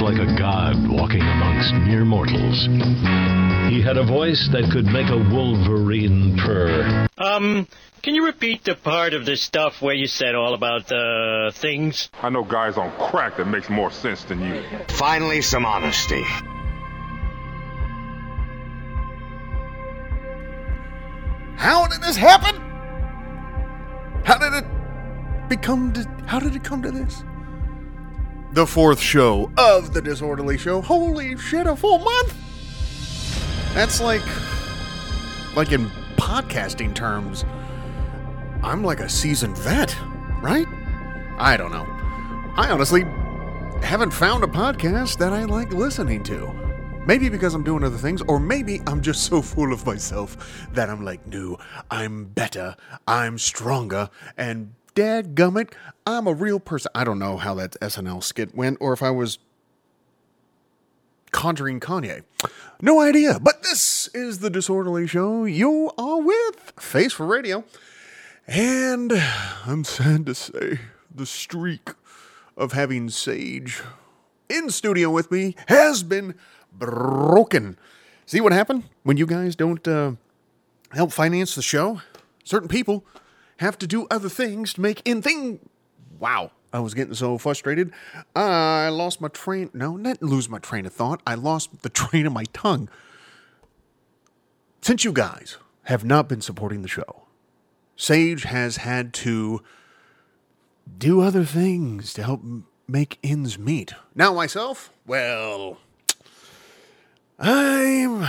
was like a god walking amongst mere mortals. He had a voice that could make a wolverine purr. Um, can you repeat the part of this stuff where you said all about uh, things? I know guys on crack that makes more sense than you. Finally, some honesty. How did this happen? How did it become? To, how did it come to this? The fourth show of the Disorderly Show. Holy shit, a full month! That's like, like in podcasting terms, I'm like a seasoned vet, right? I don't know. I honestly haven't found a podcast that I like listening to. Maybe because I'm doing other things, or maybe I'm just so full of myself that I'm like, no, I'm better, I'm stronger, and dadgummit, I'm a real person. I don't know how that SNL skit went, or if I was conjuring Kanye. No idea. But this is the Disorderly Show you are with Face for Radio. And I'm sad to say, the streak of having Sage in studio with me has been broken. See what happened when you guys don't uh, help finance the show? Certain people have to do other things to make in thing. Wow. I was getting so frustrated. I lost my train. No, not lose my train of thought. I lost the train of my tongue. Since you guys have not been supporting the show, Sage has had to do other things to help make ends meet. Now, myself, well, I'm.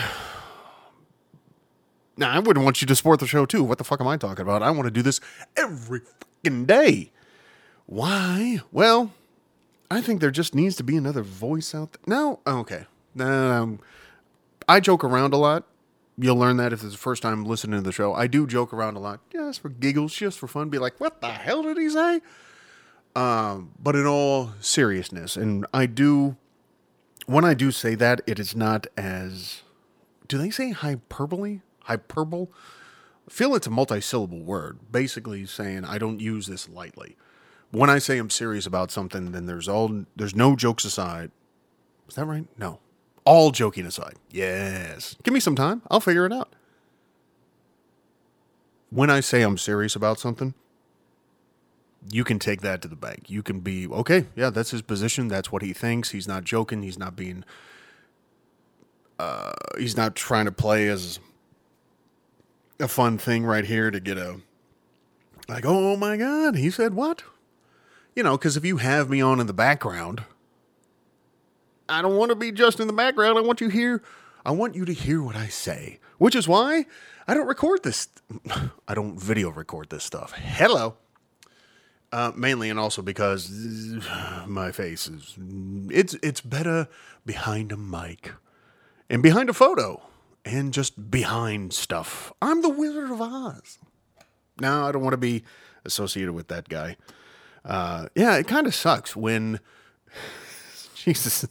Now, I wouldn't want you to support the show too. What the fuck am I talking about? I want to do this every fucking day. Why? Well, I think there just needs to be another voice out there. No, okay. Um, I joke around a lot. You'll learn that if it's the first time listening to the show. I do joke around a lot, just for giggles, just for fun. Be like, what the hell did he say? Um, but in all seriousness, and I do, when I do say that, it is not as, do they say hyperbole? Hyperbole? I feel it's a multi-syllable word, basically saying I don't use this lightly. When I say I'm serious about something, then there's all there's no jokes aside. Is that right? No. All joking aside. Yes. Give me some time. I'll figure it out. When I say I'm serious about something, you can take that to the bank. You can be, okay, yeah, that's his position. That's what he thinks. He's not joking. He's not being, uh, he's not trying to play as a fun thing right here to get a, like, oh my God, he said what? You know, because if you have me on in the background, I don't want to be just in the background. I want you here. I want you to hear what I say, which is why I don't record this. I don't video record this stuff. Hello. Uh, mainly and also because my face is it's it's better behind a mic and behind a photo and just behind stuff. I'm the Wizard of Oz. No, I don't want to be associated with that guy. Uh, yeah, it kind of sucks when Jesus.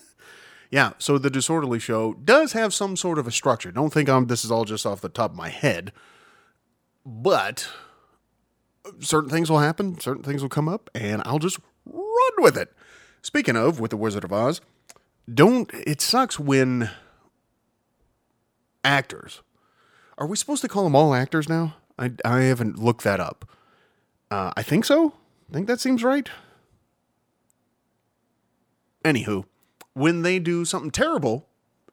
yeah, so the Disorderly Show does have some sort of a structure. Don't think I'm this is all just off the top of my head, but certain things will happen, certain things will come up, and I'll just run with it. Speaking of, with the Wizard of Oz, don't it sucks when actors are we supposed to call them all actors now? I, I haven't looked that up. Uh, I think so. I think that seems right. Anywho, when they do something terrible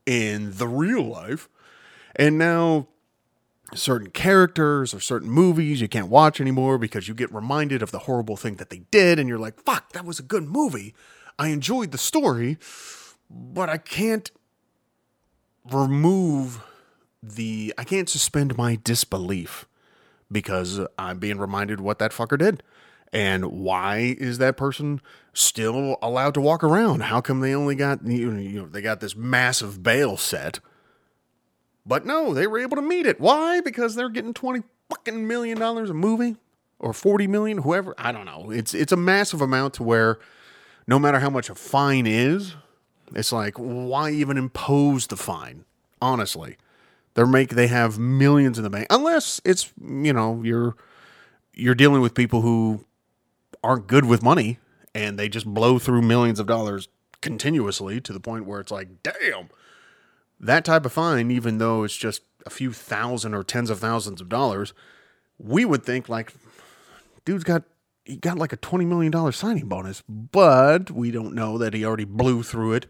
in the real life, and now certain characters or certain movies you can't watch anymore because you get reminded of the horrible thing that they did, and you're like, fuck, that was a good movie. I enjoyed the story, but I can't remove the, I can't suspend my disbelief because I'm being reminded what that fucker did. And why is that person still allowed to walk around? How come they only got you know they got this massive bail set? But no, they were able to meet it. Why? Because they're getting 20 fucking million dollars a movie or 40 million, whoever. I don't know. It's it's a massive amount to where no matter how much a fine is, it's like why even impose the fine? Honestly. They're make they have millions in the bank. Unless it's, you know, you're you're dealing with people who aren't good with money and they just blow through millions of dollars continuously to the point where it's like, damn, that type of fine, even though it's just a few thousand or tens of thousands of dollars, we would think like, dude's got he got like a twenty million dollar signing bonus, but we don't know that he already blew through it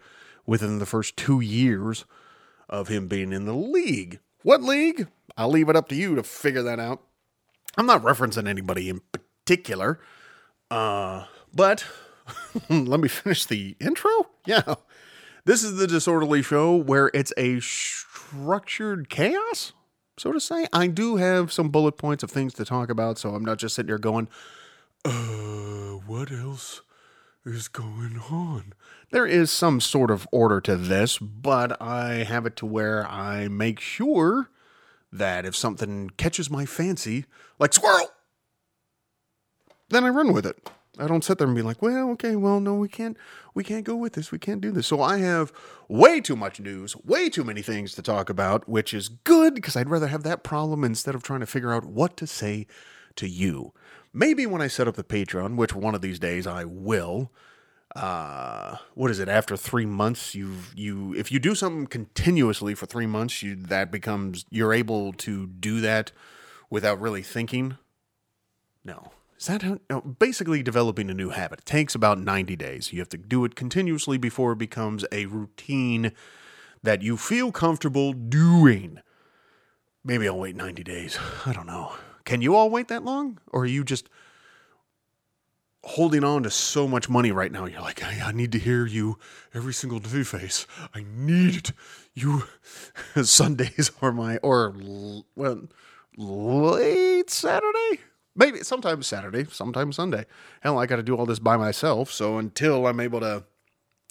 within the first two years of him being in the league. What league? I'll leave it up to you to figure that out. I'm not referencing anybody in particular, uh, but let me finish the intro. Yeah. This is the Disorderly Show where it's a structured chaos, so to say. I do have some bullet points of things to talk about, so I'm not just sitting here going, uh, what else is going on? There is some sort of order to this, but I have it to where I make sure that if something catches my fancy, like squirrel, then I run with it. I don't sit there and be like, well, okay, well, no, we can't, we can't go with this. We can't do this. So I have way too much news, way too many things to talk about, which is good because I'd rather have that problem instead of trying to figure out what to say to you. Maybe when I set up the Patreon, which one of these days I will. Uh, what is it? After three months, you you if you do something continuously for three months, you that becomes you're able to do that without really thinking. No, is that how, no, basically developing a new habit? It takes about 90 days. You have to do it continuously before it becomes a routine that you feel comfortable doing. Maybe I'll wait 90 days. I don't know. Can you all wait that long? Or are you just holding on to so much money right now? You're like, I, I need to hear you every single day face. I need it. You Sundays or my, or, well, late Saturday? Maybe sometimes Saturday, sometimes Sunday. Hell, I got to do all this by myself. So until I'm able to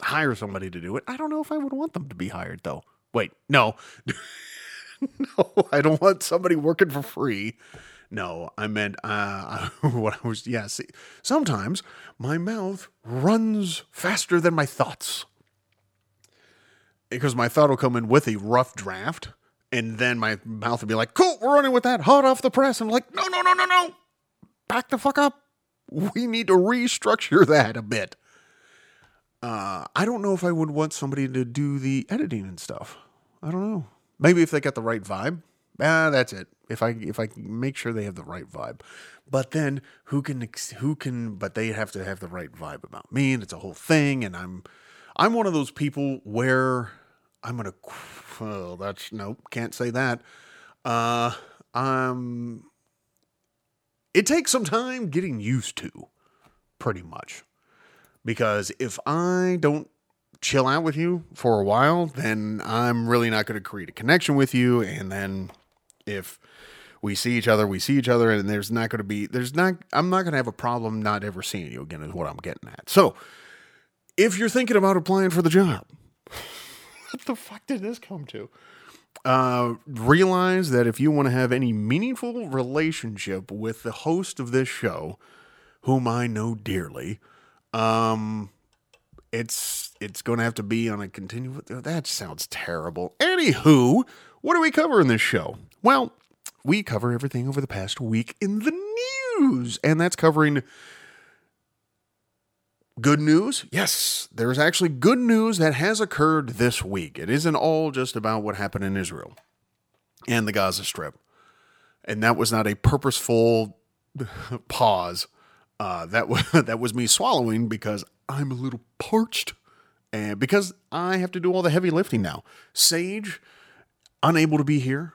hire somebody to do it, I don't know if I would want them to be hired though. Wait, no. no, I don't want somebody working for free. No, I meant uh, what I was. Yeah, see, sometimes my mouth runs faster than my thoughts because my thought will come in with a rough draft, and then my mouth will be like, "Cool, we're running with that, hot off the press." I'm like, "No, no, no, no, no, back the fuck up. We need to restructure that a bit." Uh, I don't know if I would want somebody to do the editing and stuff. I don't know. Maybe if they got the right vibe. Ah, that's it. If I if I make sure they have the right vibe, but then who can who can? But they have to have the right vibe about me, and it's a whole thing. And I'm I'm one of those people where I'm gonna. Well, that's nope. Can't say that. Uh, um, it takes some time getting used to, pretty much, because if I don't chill out with you for a while, then I'm really not going to create a connection with you. And then if we see each other, we see each other, and there's not going to be, there's not, I'm not going to have a problem not ever seeing you again, is what I'm getting at. So if you're thinking about applying for the job, what the fuck did this come to? Uh, realize that if you want to have any meaningful relationship with the host of this show, whom I know dearly, um, it's it's going to have to be on a continuous. That sounds terrible. Anywho, what do we cover in this show? Well, we cover everything over the past week in the news, and that's covering good news. Yes, there is actually good news that has occurred this week. It isn't all just about what happened in Israel and the Gaza Strip, and that was not a purposeful pause. Uh, that was that was me swallowing because I'm a little parched, and because I have to do all the heavy lifting now. Sage, unable to be here,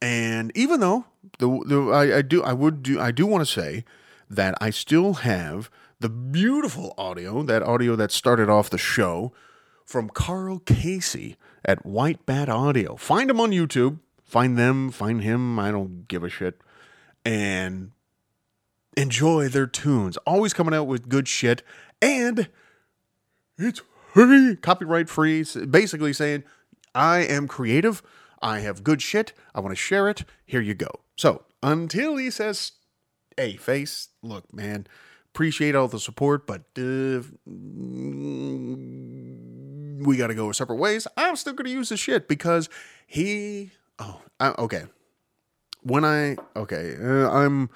and even though the, the I, I do I would do I do want to say that I still have the beautiful audio, that audio that started off the show from Karl Casey at White Bat Audio. Find him on YouTube. Find them, find him. I don't give a shit. And enjoy their tunes. Always coming out with good shit. And it's free, copyright free. Basically saying, I am creative. I have good shit. I want to share it. Here you go. So until he says, hey, face, look, man, appreciate all the support, but uh, we got to go our separate ways. I'm still going to use the shit because he. Oh, I, okay. When I okay, uh, I'm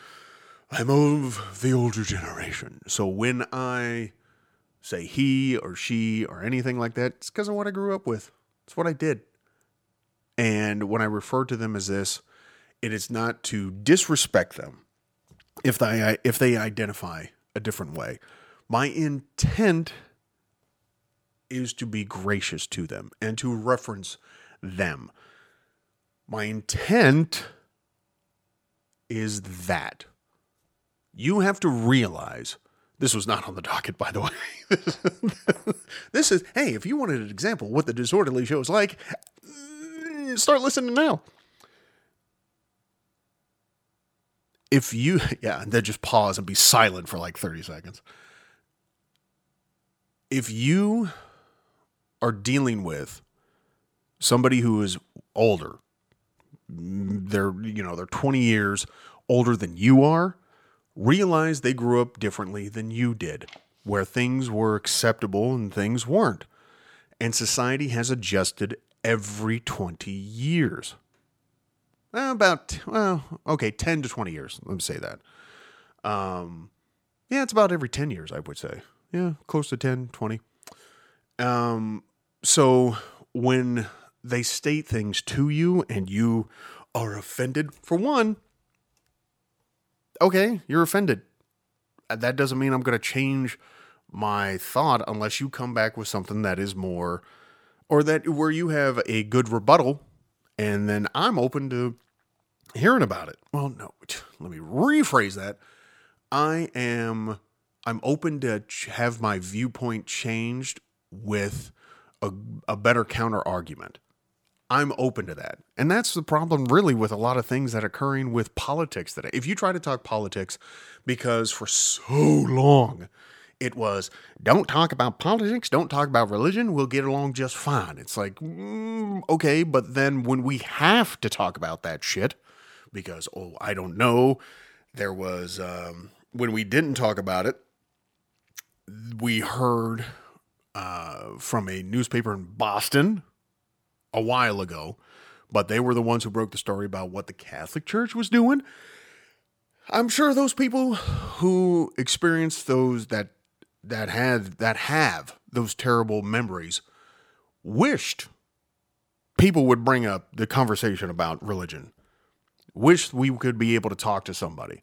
I'm of the older generation. So when I say he or she or anything like that. It's because of what I grew up with. It's what I did. And when I refer to them as this, it is not to disrespect them if they if they identify a different way. My intent is to be gracious to them and to reference them. My intent is that you have to realize this was not on the docket, by the way. this is, hey, if you wanted an example what the disorderly show is like, start listening now. If you, yeah, and then just pause and be silent for like 30 seconds. If you are dealing with somebody who is older, they're, you know, they're 20 years older than you are, realize they grew up differently than you did, where things were acceptable and things weren't. And society has adjusted every 20 years. About, well, okay, 10 to 20 years. Let me say that. Um, yeah, it's about every 10 years, I would say. Yeah, close to 10, 20. Um, so when they state things to you and you are offended, for one, okay, you're offended. Uh, That doesn't mean I'm going to change my thought unless you come back with something that is more, or that where you have a good rebuttal, and then I'm open to hearing about it. Well, no, let me rephrase that. I am, I'm open to have my viewpoint changed with a, a better counter argument. I'm open to that. And that's the problem really with a lot of things that are occurring with politics today. If you try to talk politics, because for so long it was don't talk about politics, don't talk about religion, we'll get along just fine. It's like, mm, okay, but then when we have to talk about that shit, because, oh, I don't know, there was, um, when we didn't talk about it, we heard uh, from a newspaper in Boston a while ago, but they were the ones who broke the story about what the Catholic Church was doing. I'm sure those people who experienced those that that had that have those terrible memories wished people would bring up the conversation about religion. Wished we could be able to talk to somebody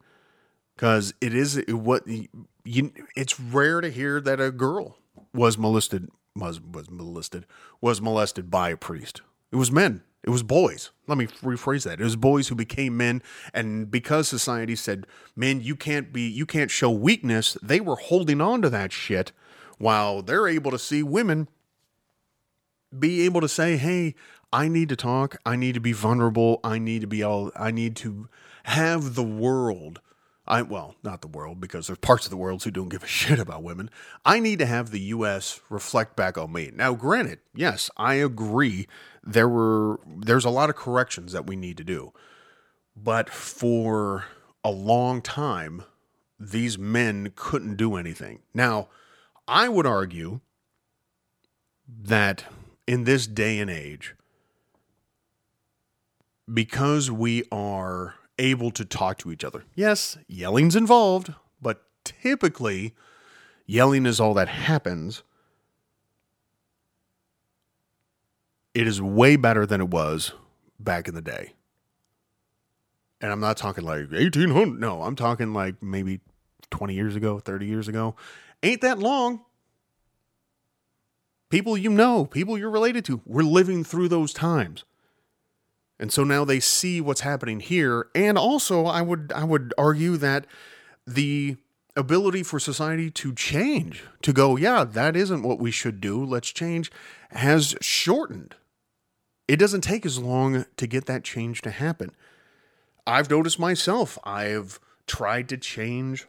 because it is what you. It's rare to hear that a girl was molested was was molested was molested by a priest. It was men. It was boys. Let me rephrase that. It was boys who became men, and because society said, "Men, you can't be, you can't show weakness," they were holding on to that shit, while they're able to see women be able to say, "Hey, I need to talk. I need to be vulnerable. I need to be all. I need to have the world." I well, not the world because there's parts of the world who don't give a shit about women. I need to have the US reflect back on me. Now, granted, yes, I agree there were there's a lot of corrections that we need to do. But for a long time these men couldn't do anything. Now, I would argue that in this day and age because we are able to talk to each other. Yes, yelling's involved, but typically yelling is all that happens. It is way better than it was back in the day. And I'm not talking like 1800. No, I'm talking like maybe 20 years ago, 30 years ago. Ain't that long. People you know, people you're related to, we're living through those times. And so now they see what's happening here. And also I would I would argue that the ability for society to change, to go, yeah, that isn't what we should do, let's change, has shortened. It doesn't take as long to get that change to happen. I've noticed myself, I've tried to change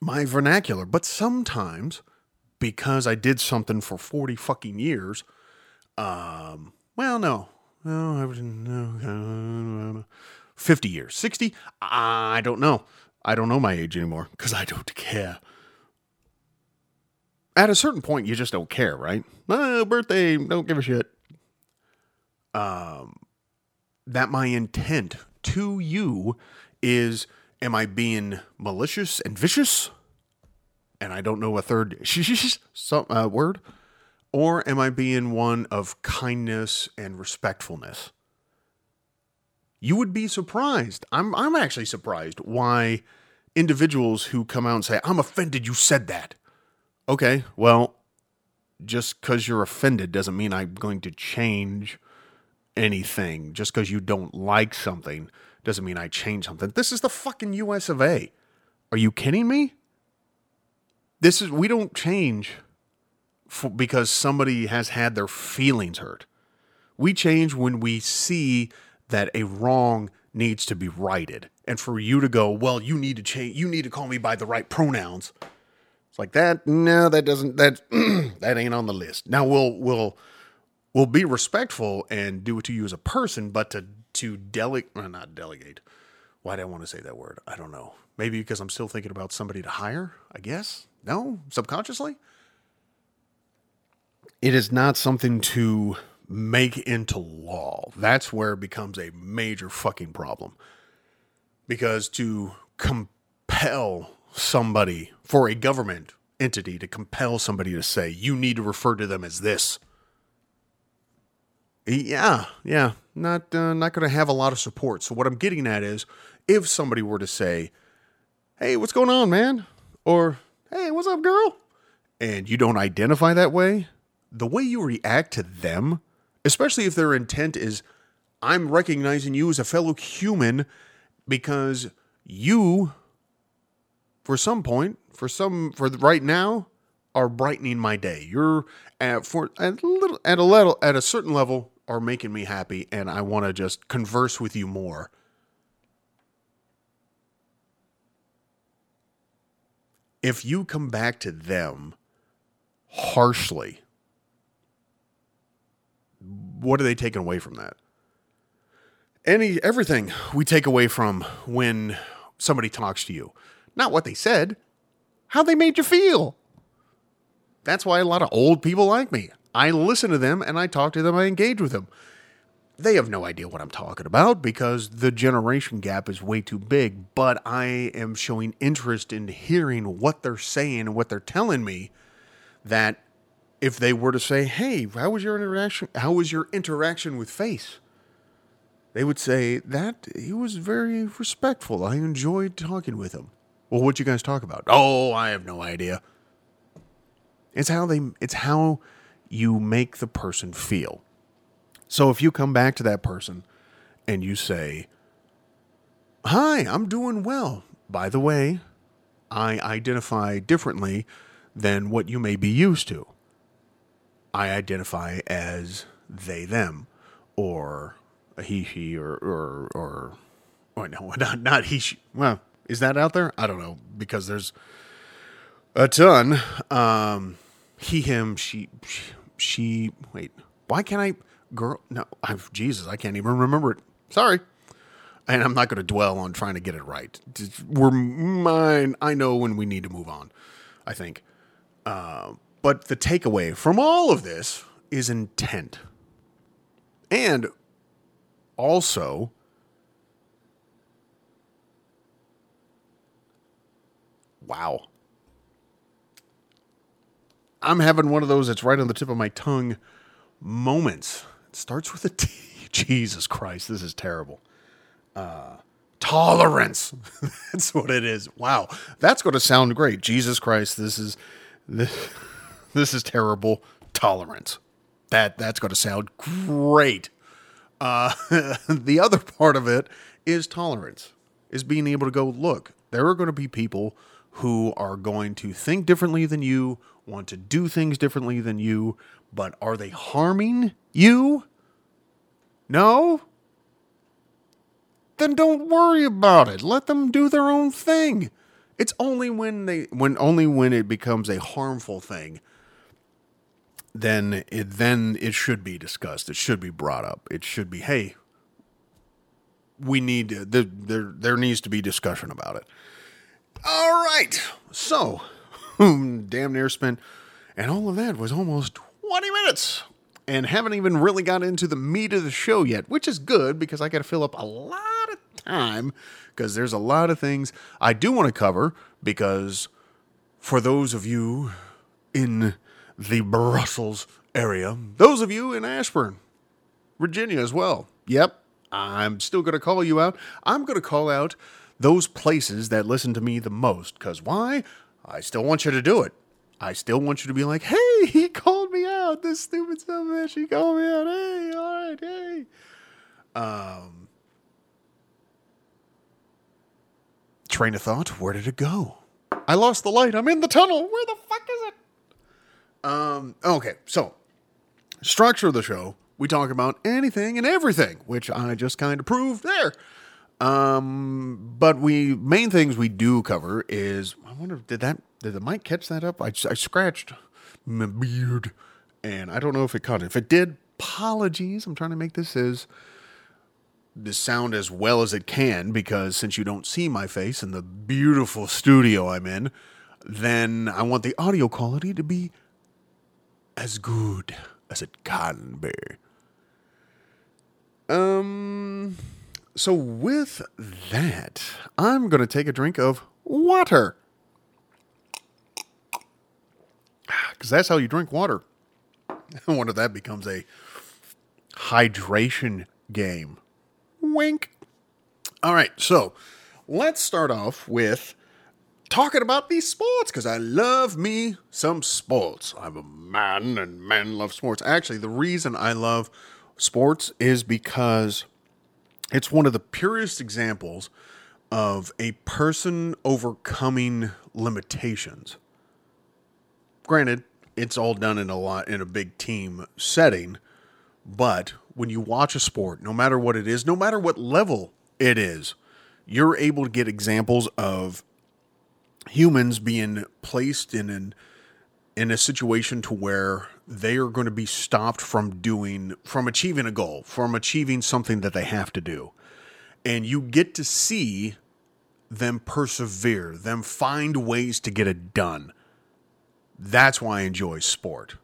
my vernacular, but sometimes because I did something for 40 fucking years, um, well, no, no, I was no, 50 years, 60, I don't know. I don't know my age anymore because I don't care. At a certain point, you just don't care, right? Oh, birthday, don't give a shit. Um, that my intent to you is am I being malicious and vicious? and I don't know a third sh some uh, word, or am I being one of kindness and respectfulness? You would be surprised. I'm I'm actually surprised why individuals who come out and say, "I'm offended you said that." Okay, well, just because you're offended doesn't mean I'm going to change anything. Just because you don't like something doesn't mean I change something. This is the fucking US of A. Are you kidding me? This is we don't change because somebody has had their feelings hurt. We change when we see that a wrong needs to be righted. And for you to go, well, you need to change, you need to call me by the right pronouns. It's like that. No, that doesn't. That that ain't on the list. Now we'll we'll we'll be respectful and do it to you as a person, but to to delegate, not delegate. Why do I want to say that word? I don't know. Maybe because I'm still thinking about somebody to hire. I guess no, subconsciously. It is not something to make into law. That's where it becomes a major fucking problem. Because to compel somebody for a government entity to compel somebody to say you need to refer to them as this. Yeah, yeah, not uh, not going to have a lot of support. So what I'm getting at is if somebody were to say, "Hey, what's going on, man?" or "Hey, what's up, girl?" and you don't identify that way, the way you react to them, especially if their intent is I'm recognizing you as a fellow human because you for some point, for some, for right now, are brightening my day. You're at for a little, at a level, at a certain level, are making me happy, and I want to just converse with you more. If you come back to them harshly, what are they taking away from that? Any everything we take away from when somebody talks to you not what they said, how they made you feel. That's why a lot of old people like me. I listen to them and I talk to them, I engage with them. They have no idea what I'm talking about because the generation gap is way too big, but I am showing interest in hearing what they're saying and what they're telling me that if they were to say, "Hey, how was your interaction? How was your interaction with Face?" They would say that he was very respectful. I enjoyed talking with him. Well, what'd you guys talk about? Oh, I have no idea. It's how they it's how you make the person feel. So if you come back to that person and you say, "Hi, I'm doing well. By the way, I identify differently than what you may be used to. I identify as they them or a he she or or or, or no, not not he she. Well, is that out there? I don't know because there's a ton. Um, he, him, she, she, she. Wait, why can't I? Girl, no, I've Jesus, I can't even remember it. Sorry, and I'm not going to dwell on trying to get it right. We're mine. I know when we need to move on. I think, uh, but the takeaway from all of this is intent, and also Wow. I'm having one of those that's right on the tip of my tongue moments. It starts with a T. Jesus Christ, this is terrible. Uh, tolerance. that's what it is. Wow. That's going to sound great. Jesus Christ, this is this, this is terrible. Tolerance. That that's going to sound great. Uh, the other part of it is tolerance. Is being able to go, look, there are going to be people who are going to think differently than you, want to do things differently than you, but are they harming you? No? Then don't worry about it. Let them do their own thing. It's only when they when only when it becomes a harmful thing then it then it should be discussed. It should be brought up. It should be, hey, we need there there there needs to be discussion about it. All right. So, damn near spent, and all of that was almost 20 minutes. And haven't even really got into the meat of the show yet, which is good because I got to fill up a lot of time because there's a lot of things I do want to cover because for those of you in the Brussels area, those of you in Ashburn, Virginia as well. Yep, I'm still going to call you out. I'm going to call out those places that listen to me the most. Because why? I still want you to do it. I still want you to be like, hey, he called me out. This stupid son of a bitch, he called me out. Hey, all right, hey. Um, train of thought, where did it go? I lost the light. I'm in the tunnel. Where the fuck is it? Um, okay, so structure of the show, we talk about anything and everything, which I just kind of proved there. Um, but we main things we do cover is I wonder did that did the mic catch that up? I, I scratched my beard, and I don't know if it caught it. If it did, apologies. I'm trying to make this as this sound as well as it can because since you don't see my face in the beautiful studio I'm in, then I want the audio quality to be as good as it can be. Um, so with that, I'm going to take a drink of water. Because that's how you drink water. I wonder if that becomes a hydration game. Wink. All right, so let's start off with talking about these sports because I love me some sports. I'm a man and men love sports. Actually, the reason I love sports is because it's one of the purest examples of a person overcoming limitations. Granted, it's all done in a lot in a big team setting, but when you watch a sport, no matter what it is, no matter what level it is, you're able to get examples of humans being placed in an in a situation to where they are going to be stopped from doing from achieving a goal, from achieving something that they have to do. And you get to see them persevere, them find ways to get it done. That's why I enjoy sport.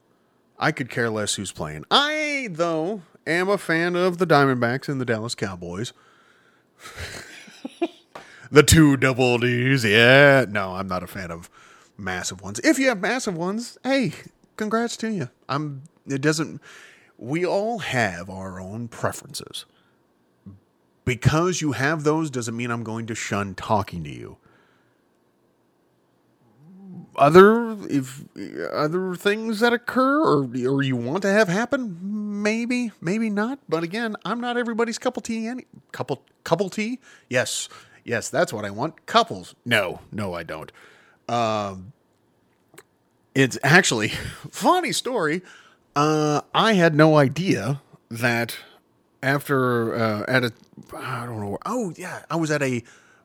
I could care less who's playing. I, though, am a fan of the Diamondbacks and the Dallas Cowboys. the two double D's. Yeah. No, I'm not a fan of massive ones. If you have massive ones, hey, congrats to you. I'm it doesn't we all have our own preferences. Because you have those doesn't mean I'm going to shun talking to you. Other if other things that occur or or you want to have happen, maybe, maybe not. But again, I'm not everybody's couple tea any couple couple tea. Yes, yes, that's what I want. Couples. No, no, I don't. Um, it's actually funny story. Uh, I had no idea that after uh, at a I don't know. Oh yeah, I was at a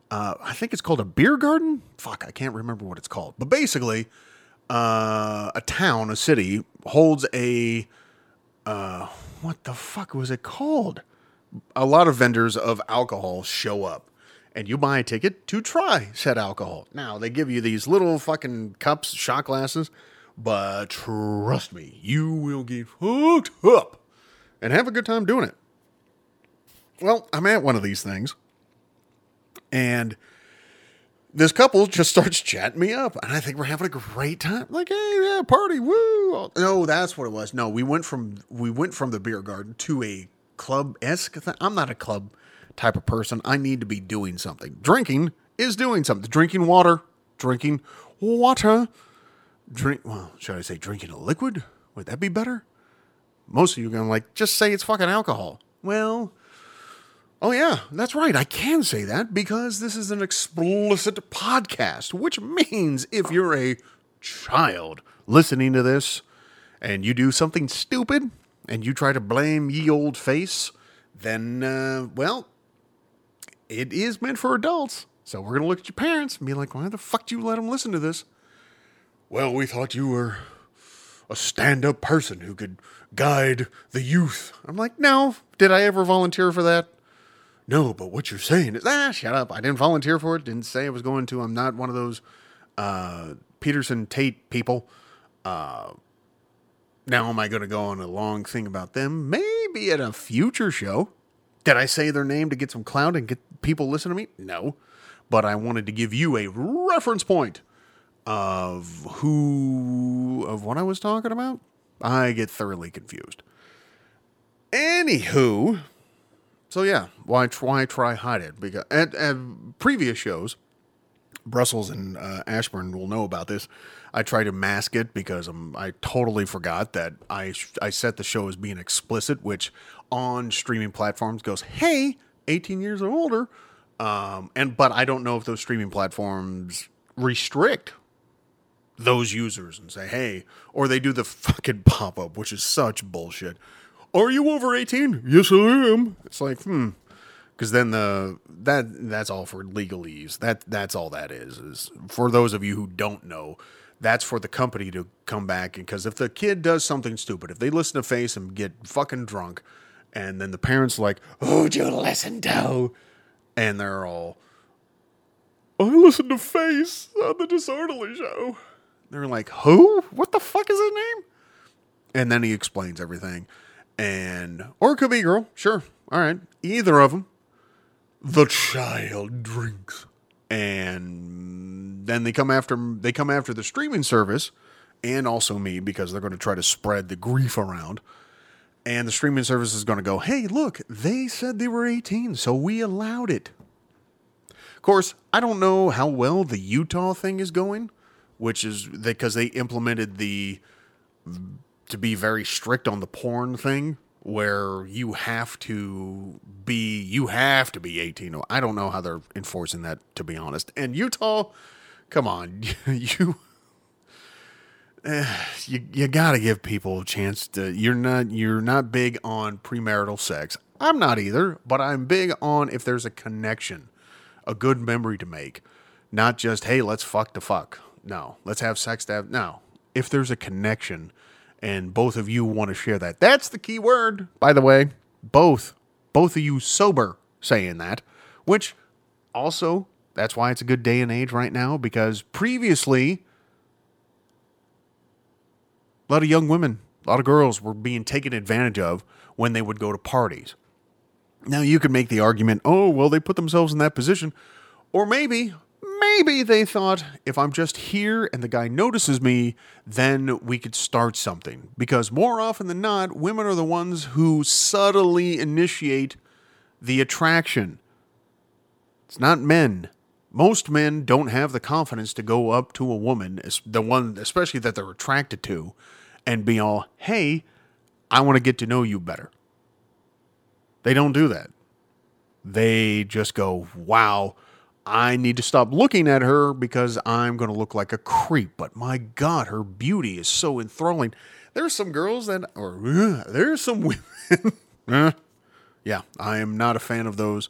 uh, I think it's called a beer garden. Fuck, I can't remember what it's called. But basically, uh, a town, a city holds a uh, what the fuck was it called? A lot of vendors of alcohol show up and you buy a ticket to try said alcohol. Now, they give you these little fucking cups, shot glasses, but trust me, you will get hooked up and have a good time doing it. Well, I'm at one of these things, and this couple just starts chatting me up, and I think we're having a great time. Like, hey, yeah, party, woo! No, that's what it was. No, we went from we went from the beer garden to a club esque. Thing. I'm not a club type of person. I need to be doing something. Drinking is doing something. Drinking water, drinking water, drink. Well, should I say drinking a liquid? Would that be better? Most of you are going to like just say it's fucking alcohol. Well, oh yeah, that's right. I can say that because this is an explicit podcast, which means if you're a child listening to this and you do something stupid and you try to blame ye old face, then uh, well, it is meant for adults. So we're gonna look at your parents and be like, why the fuck do you let them listen to this? Well, we thought you were a stand-up person who could guide the youth. I'm like, no. Did I ever volunteer for that? No, but what you're saying is, ah, shut up. I didn't volunteer for it. Didn't say I was going to. I'm not one of those uh, Peterson Tate people. Uh, now, am I going to go on a long thing about them? Maybe at a future show. Did I say their name to get some clout and get people listen to me? No. But I wanted to give you a reference point of who of what I was talking about, I get thoroughly confused. Anywho, so yeah, why why try hide it? Because at, at previous shows, Brussels and uh, Ashburn will know about this. I try to mask it because I'm, I totally forgot that I I set the show as being explicit, which on streaming platforms goes, hey, 18 years or older. Um, and but I don't know if those streaming platforms restrict those users and say, hey, or they do the fucking pop up, which is such bullshit. Are you over 18? Yes, I am. It's like, hmm. Because then the that that's all for legalese. That that's all that is. Is for those of you who don't know, that's for the company to come back and because if the kid does something stupid, if they listen to Face and get fucking drunk, and then the parents like, who'd you listen to? And they're all, I listened to Face on the Disorderly Show. They're like, who? What the fuck is his name? And then he explains everything. And, or it could be girl. Sure. All right. Either of them. The child drinks. And then they come after, they come after the streaming service and also me because they're going to try to spread the grief around. And the streaming service is going to go, hey, look, they said they were 18, so we allowed it. Of course, I don't know how well the Utah thing is going, which is because they implemented the to be very strict on the porn thing where you have to be you have to be 18 i don't know how they're enforcing that to be honest and utah come on you you you got to give people a chance to you're not you're not big on premarital sex. I'm not either but i'm big on if there's a connection a good memory to make not just hey let's fuck to fuck. No let's have sex to have no. If there's a connection and both of you want to share that that's the key word by the way. Both both of you sober saying that which also that's why it's a good day and age right now because previously a lot of young women, a lot of girls were being taken advantage of when they would go to parties. Now, you could make the argument, oh, well, they put themselves in that position. Or maybe, maybe they thought, if I'm just here and the guy notices me, then we could start something. Because more often than not, women are the ones who subtly initiate the attraction. It's not men. Most men don't have the confidence to go up to a woman, the one especially that they're attracted to, and be all, hey, I want to get to know you better. They don't do that. They just go, wow, I need to stop looking at her because I'm going to look like a creep. But my God, her beauty is so enthralling. There's some girls that, or uh, there's some women. uh, yeah, I am not a fan of those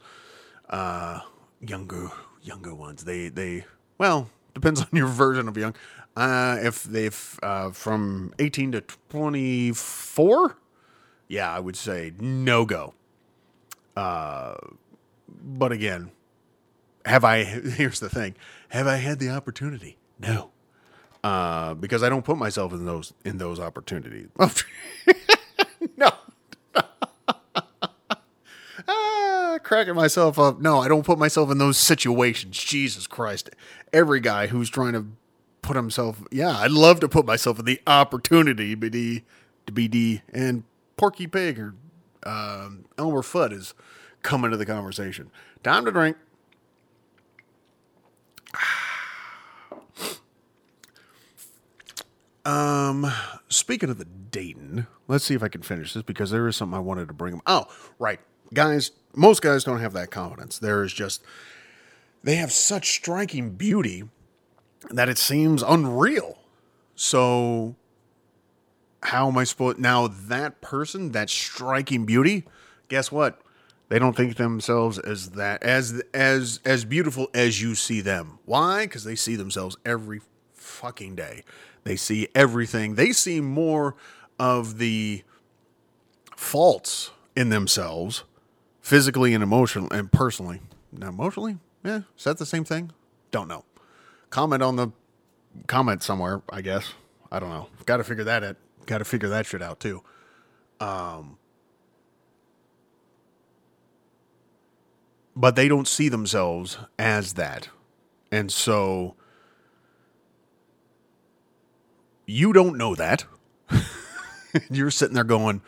uh, younger younger ones. They they well depends on your version of young. Uh, if they've uh, from 18 to 24, yeah, I would say no go. Uh, but again, have I? Here's the thing: have I had the opportunity? No, uh, because I don't put myself in those in those opportunities. no. ah, cracking myself up. No, I don't put myself in those situations. Jesus Christ! Every guy who's trying to put himself. Yeah, I'd love to put myself in the opportunity to be to D and Porky Pig or um, Elmer Fudd is coming to the conversation. Time to drink. Um, speaking of the Dayton, let's see if I can finish this because there is something I wanted to bring up. Oh, right, guys. Most guys don't have that confidence. There is just they have such striking beauty that it seems unreal. So, how am I supposed now? That person, that striking beauty, guess what? They don't think themselves as that as as as beautiful as you see them. Why? Because they see themselves every fucking day. They see everything. They see more of the faults in themselves, physically and emotionally and personally. Now, emotionally, yeah, is that the same thing? Don't know. Comment on the comment somewhere. I guess I don't know. Got to figure that out. Got to figure that shit out too. Um, but they don't see themselves as that, and so You don't know that. You're sitting there going,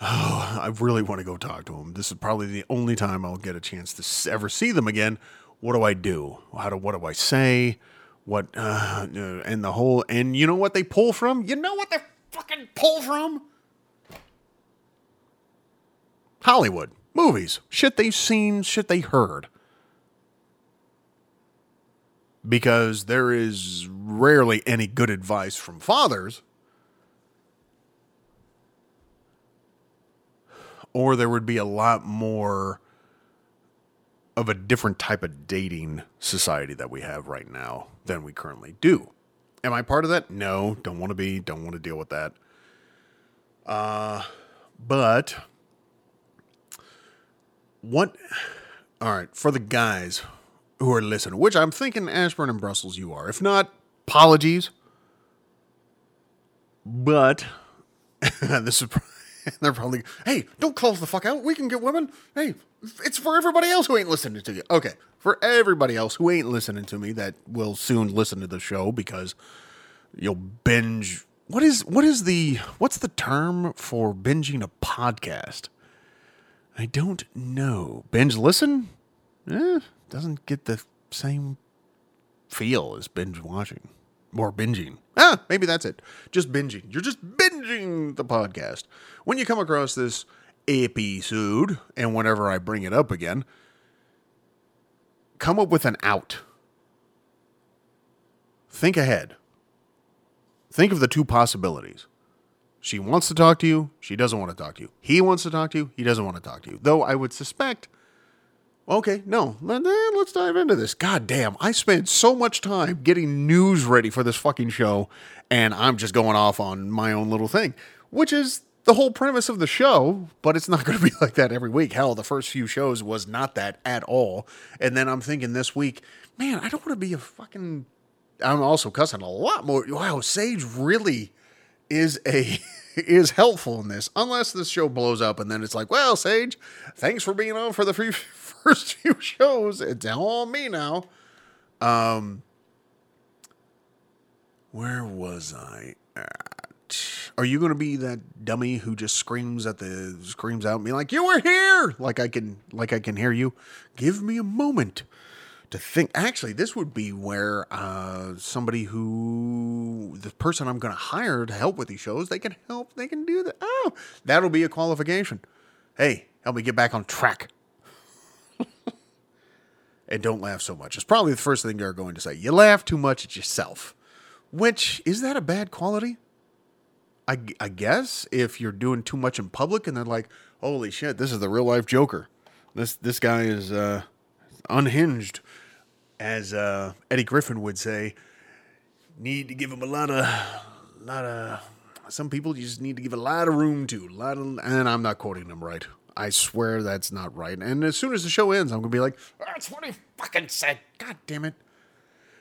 Oh, I really want to go talk to them. This is probably the only time I'll get a chance to ever see them again. What do I do? How do what do I say? What uh, uh, and the whole and you know what they pull from? You know what they fucking pull from? Hollywood movies, shit they've seen, shit they heard. Because there is rarely any good advice from fathers or there would be a lot more of a different type of dating society that we have right now than we currently do. Am I part of that? No, don't want to be, don't want to deal with that. Uh, but what all right, for the guys who are listening, which I'm thinking Ashburn and Brussels you are. If not, apologies. But this is they're probably hey don't close the fuck out we can get women hey it's for everybody else who ain't listening to you okay for everybody else who ain't listening to me that will soon listen to the show because you'll binge what is what is the what's the term for binging a podcast i don't know binge listen eh, doesn't get the same feel as binge watching or binging. Ah, maybe that's it. Just binging. You're just binging the podcast. When you come across this episode, and whenever I bring it up again, come up with an out. Think ahead. Think of the two possibilities. She wants to talk to you, she doesn't want to talk to you. He wants to talk to you, he doesn't want to talk to you. Though I would suspect Okay, no, let, us dive into this. God damn, I spent so much time getting news ready for this fucking show, and I'm just going off on my own little thing, which is the whole premise of the show, but it's not going to be like that every week. Hell, the first few shows was not that at all. And then I'm thinking this week, man, I don't want to be a fucking. I'm also cussing a lot more. Wow, Sage really is a is helpful in this unless this show blows up and then it's like well sage thanks for being on for the first few shows it's all me now um where was i at are you going to be that dummy who just screams at the screams out at me like you were here! Like i can like i can hear you. Give me a moment to think. Actually this would be where uh, somebody who the person i'm going to hire to help with these shows they can help they can do that oh that'll be a qualification. Hey help me get back on track. And don't laugh so much. It's probably the first thing you're going to say. You laugh too much at yourself which is that a bad quality I, I guess if you're doing too much in public and they're like holy shit this is the real life joker this this guy is uh unhinged, as uh, Eddie Griffin would say. Need to give him a lot of, lot of. Some people you just need to give a lot of room to, a lot of, and I'm not quoting them right. I swear that's not right. And as soon as the show ends, I'm gonna be like, "That's what he fucking said." God damn it!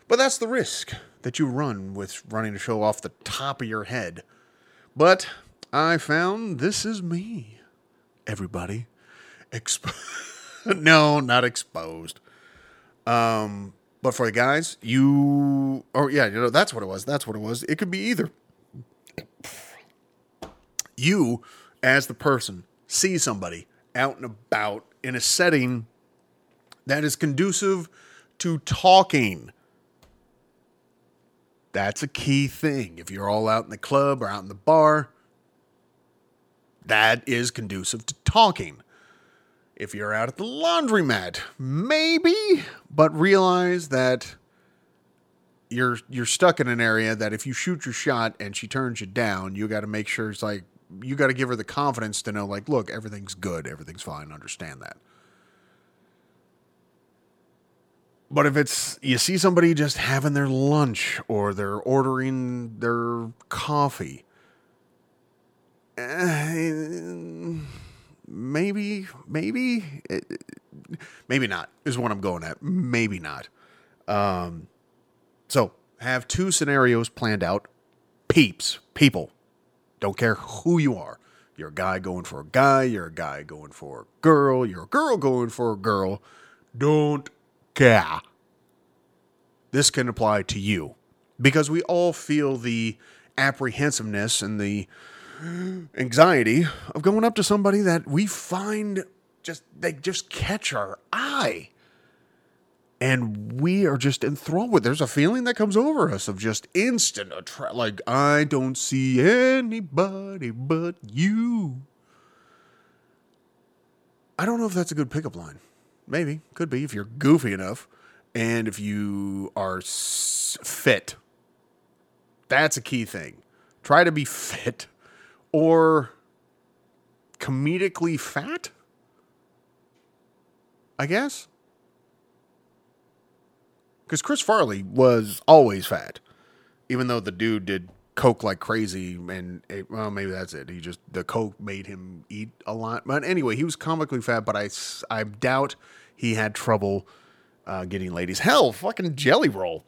But that's the risk that you run with running a show off the top of your head. But I found this is me, everybody. No, not exposed. Um, but for the guys, you or yeah, you know that's what it was. That's what it was. It could be either. You, as the person, see somebody out and about in a setting that is conducive to talking. That's a key thing. If you're all out in the club or out in the bar, that is conducive to talking. If you're out at the laundromat, maybe, but realize that you're you're stuck in an area that if you shoot your shot and she turns you down, you got to make sure it's like you got to give her the confidence to know like, look, everything's good, everything's fine, understand that. But if it's you see somebody just having their lunch or they're ordering their coffee, eh, maybe, maybe, eh, maybe not is what I'm going at. Maybe not. Um, so have two scenarios planned out. Peeps, people, don't care who you are. You're a guy going for a guy. You're a guy going for a girl. You're a girl going for a girl. Don't care. This can apply to you. Because we all feel the apprehensiveness and the anxiety of going up to somebody that we find just they just catch our eye. And we are just enthralled with there's a feeling that comes over us of just instant attra- like i don't see anybody but you. I don't know if that's a good pickup line maybe. Could be if you're goofy enough and if you are s- fit. That's a key thing. Try to be fit or comedically fat i guess. Because Chris Farley was always fat, even though the dude did coke like crazy, and it, well, maybe that's it. He just the coke made him eat a lot. But anyway, he was comically fat, but I I doubt he had trouble uh, getting ladies. Hell, fucking Jelly Roll.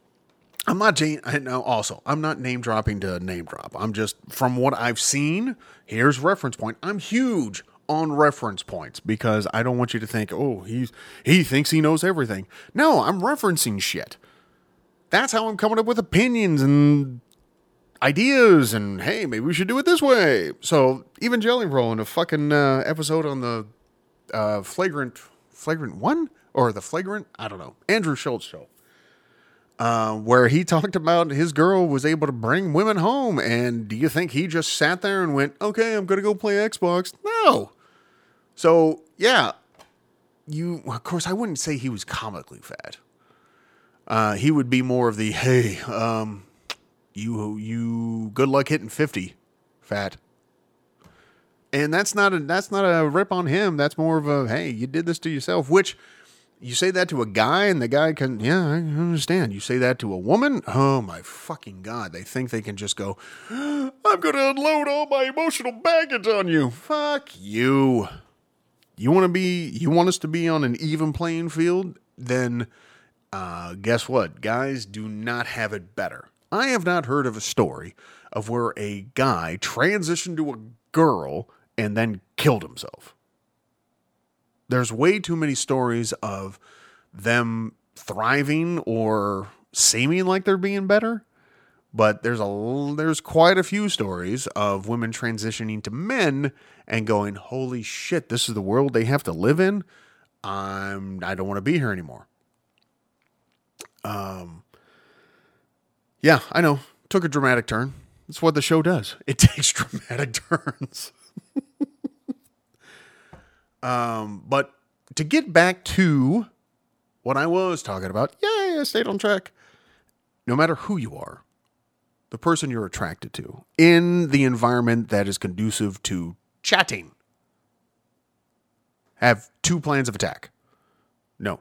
I'm not Jane. I know. Also, I'm not name dropping to name drop. I'm just from what I've seen. Here's reference point. I'm huge on reference points because I don't want you to think, oh, he's he thinks he knows everything. No, I'm referencing shit. That's how I'm coming up with opinions and ideas. And hey, maybe we should do it this way. So even Jelly Roll in a fucking uh, episode on the uh, flagrant flagrant one or the flagrant I don't know Andrew Schulz show uh, where he talked about his girl was able to bring women home. And do you think he just sat there and went, okay, I'm going to go play Xbox? No. So, yeah, you, of course, I wouldn't say he was comically fat. Uh, he would be more of the, hey, um, you, you, good luck hitting 50 fat. And that's not a, that's not a rip on him. That's more of a, hey, you did this to yourself, which, you say that to a guy and the guy can yeah i understand. You say that to a woman oh my fucking god. They think they can just go i'm gonna unload all my emotional baggage on you. Fuck you. You want to be you want us to be on an even playing field? Then uh, guess what? Guys do not have it better i have not heard of a story of where a guy transitioned to a girl and then killed himself. There's way too many stories of them thriving or seeming like they're being better but there's a there's quite a few stories of women transitioning to men and going holy shit this is the world they have to live in. I'm i don't want to be here anymore. Um yeah i know took a dramatic turn that's what the show does it takes dramatic turns um, but to get back to what I was talking about, yay, I stayed on track. No matter who you are, the person you're attracted to, in the environment that is conducive to chatting, have two plans of attack. No,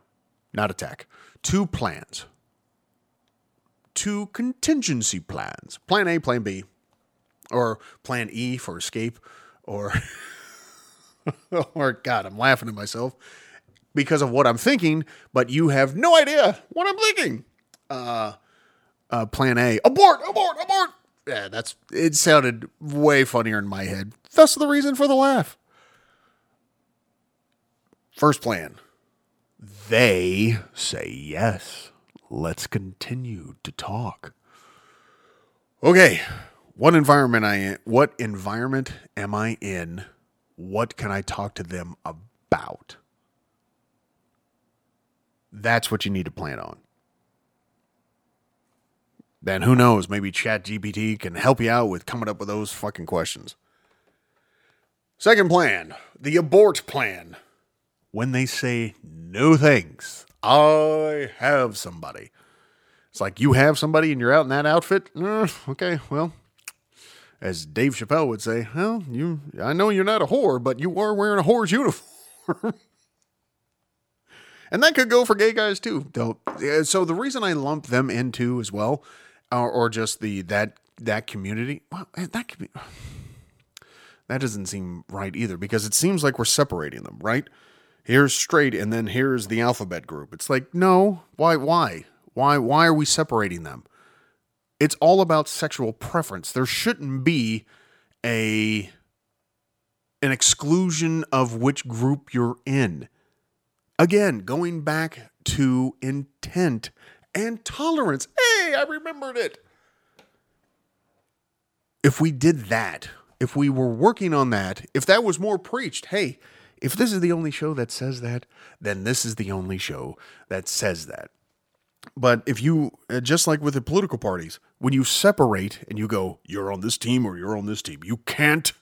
not attack. Two plans. Two contingency plans. Plan A, plan B, or plan E for escape, or. or God, I'm laughing at myself because of what I'm thinking, but you have no idea what I'm thinking. Uh, uh, plan A, abort, abort, abort. Yeah, that's it. Sounded way funnier in my head. Thus, the reason for the laugh. First plan. They say yes. Let's continue to talk. Okay, what environment I in? What environment am I in? What can I talk to them about? That's what you need to plan on. Then who knows? Maybe ChatGPT can help you out with coming up with those fucking questions. Second plan, the abort plan. When they say no thanks, I have somebody. It's like you have somebody and you're out in that outfit. Uh, okay, well, as Dave Chappelle would say, well, you I know you're not a whore, but you are wearing a whore's uniform. and that could go for gay guys too. Though, so the reason I lump them into as well, or, just the that that community, well, that could be. That doesn't seem right either because it seems like we're separating them, right? Here's straight and then here's the alphabet group. It's like, no, why why? Why why are we separating them? It's all about sexual preference. There shouldn't be a an exclusion of which group you're in. Again, going back to intent and tolerance. Hey, I remembered it. if we did that, if we were working on that, if that was more preached, hey, if this is the only show that says that, then this is the only show that says that. But if you, uh, just like with the political parties, when you separate and you go, you're on this team or you're on this team, you can't,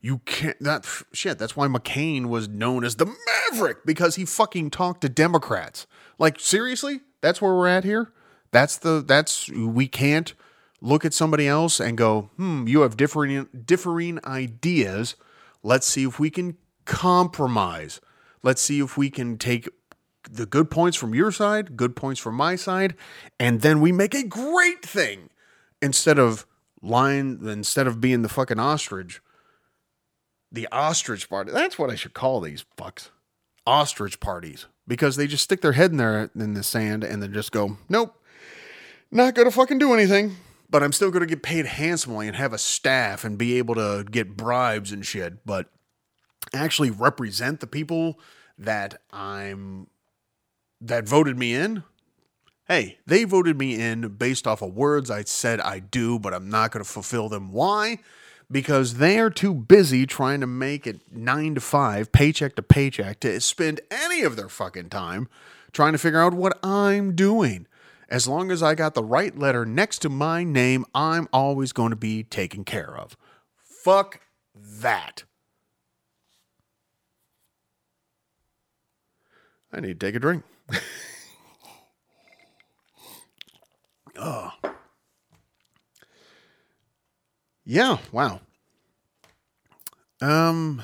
you can't, that shit. That's why McCain was known as the Maverick because he fucking talked to Democrats. Like, seriously? That's where we're at here? That's the, that's, we can't look at somebody else and go, hmm, you have differing, differing ideas. Let's see if we can compromise. Let's see if we can take the good points from your side, good points from my side, and then we make a great thing instead of line instead of being the fucking ostrich. The ostrich party. That's what I should call these fucks. Ostrich parties. Because they just stick their head in there in the sand and then just go, Nope, not gonna fucking do anything. But I'm still gonna get paid handsomely and have a staff and be able to get bribes and shit. But actually represent the people that I'm that voted me in. Hey, they voted me in based off of words I said I do, but I'm not going to fulfill them. Why? Because they're too busy trying to make it nine to five, paycheck to paycheck, to spend any of their fucking time trying to figure out what I'm doing. As long as I got the right letter next to my name, I'm always going to be taken care of. Fuck that. I need to take a drink. oh. Yeah, wow. Um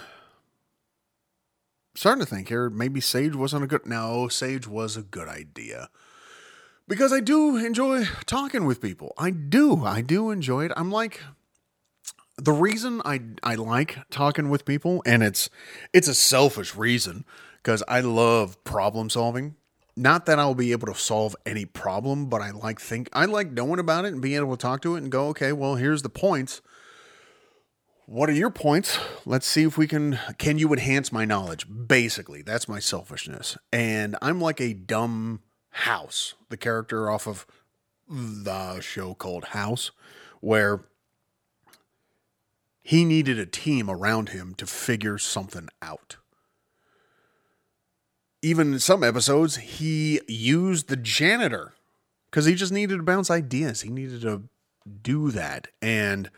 starting to think here, maybe Sage wasn't a good no, Sage was a good idea. Because I do enjoy talking with people. I do. I do enjoy it. I'm like the reason I I like talking with people and it's it's a selfish reason because I love problem solving. Not that I'll be able to solve any problem, but I like think I like knowing about it and being able to talk to it and go, okay, well, here's the points. What are your points? Let's see if we can can you enhance my knowledge? Basically, that's my selfishness. And I'm like a dumb house, the character off of the show called House, where he needed a team around him to figure something out even in some episodes, he used the janitor because he just needed to bounce ideas. He needed to do that, and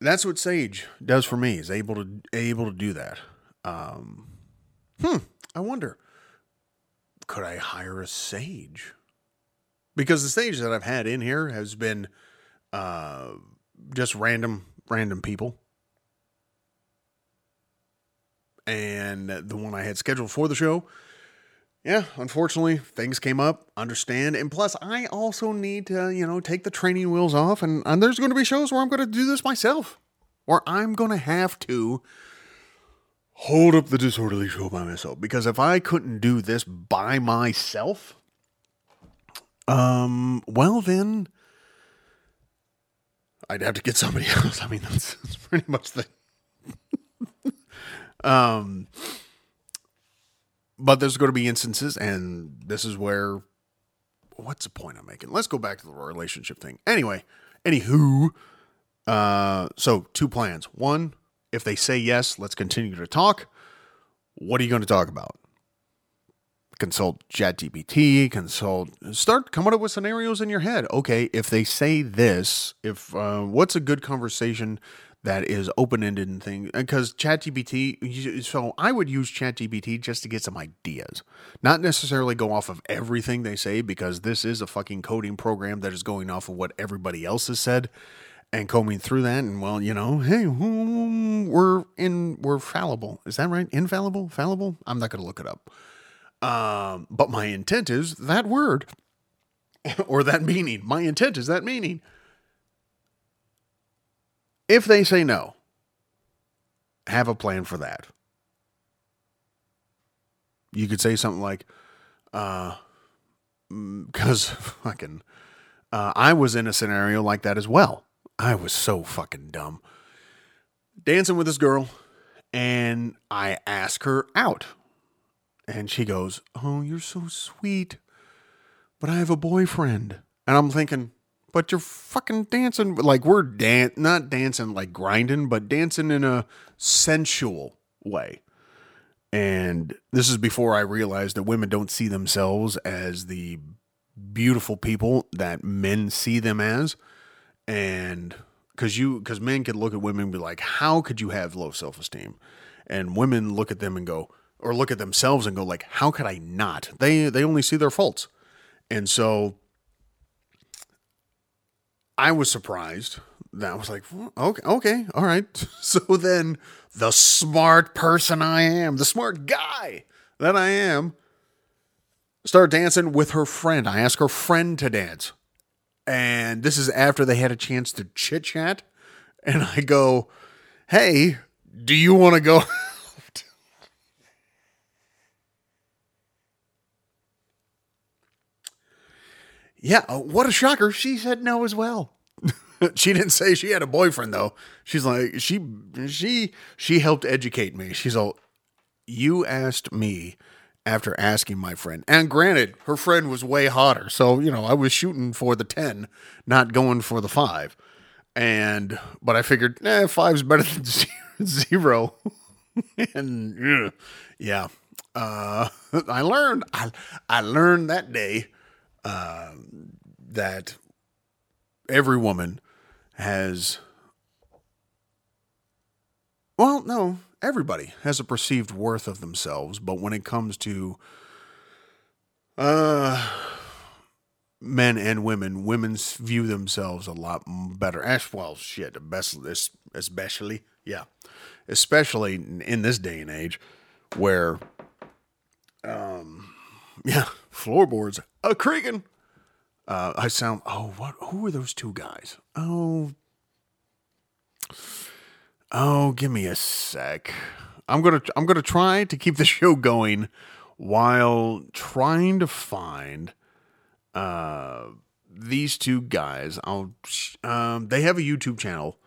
that's what Sage does for me. Is able to able to do that. Um, hmm. I wonder, could I hire a Sage? Because the Sage that I've had in here has been uh, just random random people and the one I had scheduled for the show. Yeah, unfortunately, things came up, understand. And plus, I also need to, you know, take the training wheels off. And, and there's going to be shows where I'm going to do this myself, or I'm going to have to hold up the disorderly show by myself. Because if I couldn't do this by myself, um, well, then I'd have to get somebody else. I mean, that's, that's pretty much the um, but there's going to be instances, and this is where what's the point I'm making? Let's go back to the relationship thing. Anyway, anywho, uh, so two plans. One, if they say yes, let's continue to talk. What are you going to talk about? Consult ChatGPT, consult, start coming up with scenarios in your head. Okay, if they say this, if uh, what's a good conversation that is open ended and thing because ChatGPT. So I would use ChatGPT just to get some ideas, not necessarily go off of everything they say because this is a fucking coding program that is going off of what everybody else has said and combing through that. And well, you know, hey, we're in, we're fallible. Is that right? Infallible, fallible. I'm not going to look it up. Um, but my intent is that word or that meaning. My intent is that meaning. If they say no, have a plan for that. You could say something like, uh, because mm, fucking, uh, I was in a scenario like that as well. I was so fucking dumb. Dancing with this girl, and I ask her out. And she goes, Oh, you're so sweet, but I have a boyfriend. And I'm thinking, but you're fucking dancing like we're dan not dancing like grinding, but dancing in a sensual way. And this is before I realized that women don't see themselves as the beautiful people that men see them as. And because you, because men could look at women and be like, how could you have low self esteem? And women look at them and go, or look at themselves and go, like, how could I not? They they only see their faults. And so I was surprised that I was like, okay, okay, all right. So then the smart person I am, the smart guy that I am, start dancing with her friend. I ask her friend to dance. And this is after they had a chance to chit chat. And I go, hey, do you want to go? yeah, uh, what a shocker. She said no as well. she didn't say she had a boyfriend though. She's like she she she helped educate me. She's all you asked me after asking my friend. And granted, her friend was way hotter. So, you know, I was shooting for the 10, not going for the 5. And but I figured, eh, 5's better than 0. and yeah. Uh, I learned I I learned that day uh, that every woman has well no everybody has a perceived worth of themselves but when it comes to uh men and women women view themselves a lot better. As well shit especially yeah especially in this day and age where um yeah floorboards a creaking uh, I sound. Oh, what? Who are those two guys? Oh, oh, give me a sec. I'm gonna. I'm gonna try to keep the show going while trying to find uh, these two guys. I'll. Um, they have a YouTube channel.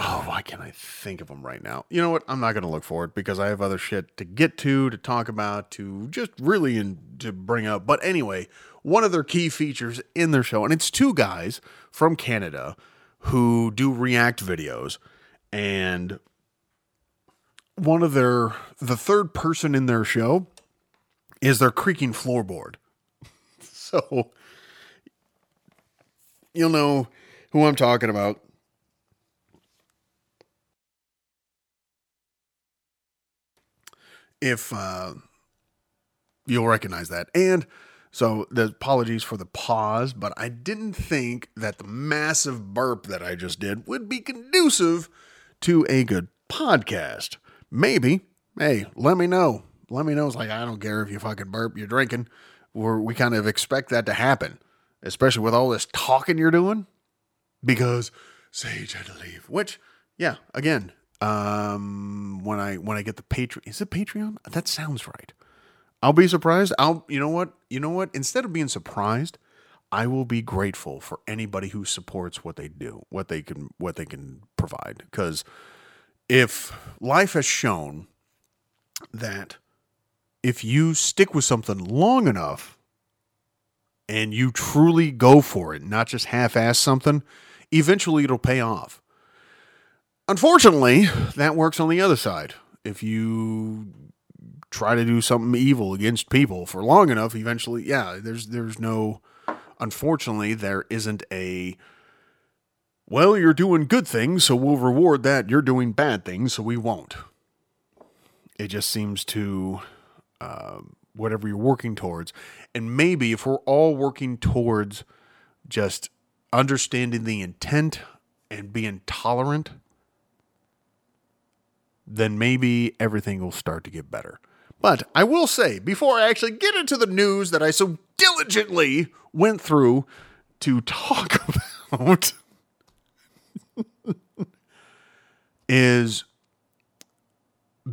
Oh, why can't I think of them right now? You know what? I'm not going to look for it because I have other shit to get to, to talk about, to just really in, to bring up. But anyway, one of their key features in their show, and it's two guys from Canada who do react videos, and one of their the third person in their show is their creaking floorboard. so you'll know who I'm talking about. If uh, you'll recognize that. And so the apologies for the pause, but I didn't think that the massive burp that I just did would be conducive to a good podcast. Maybe. Hey, let me know. Let me know. It's like I don't care if you fucking burp, you're drinking. Or we kind of expect that to happen, especially with all this talking you're doing. Because Sage had to leave. Which, yeah, again, um, when I when I get the Patreon, is it Patreon? That sounds right. I'll be surprised. I'll you know what? You know what? Instead of being surprised, I will be grateful for anybody who supports what they do, what they can what they can provide because if life has shown that if you stick with something long enough and you truly go for it, not just half-ass something, eventually it'll pay off. Unfortunately, that works on the other side. If you try to do something evil against people for long enough, eventually, yeah, there's there's no unfortunately there isn't a well, you're doing good things, so we'll reward that. You're doing bad things, so we won't. It just seems to uh, whatever you're working towards. And maybe if we're all working towards just understanding the intent and being tolerant, then maybe everything will start to get better. But I will say, before I actually get into the news that I so diligently went through to talk about, is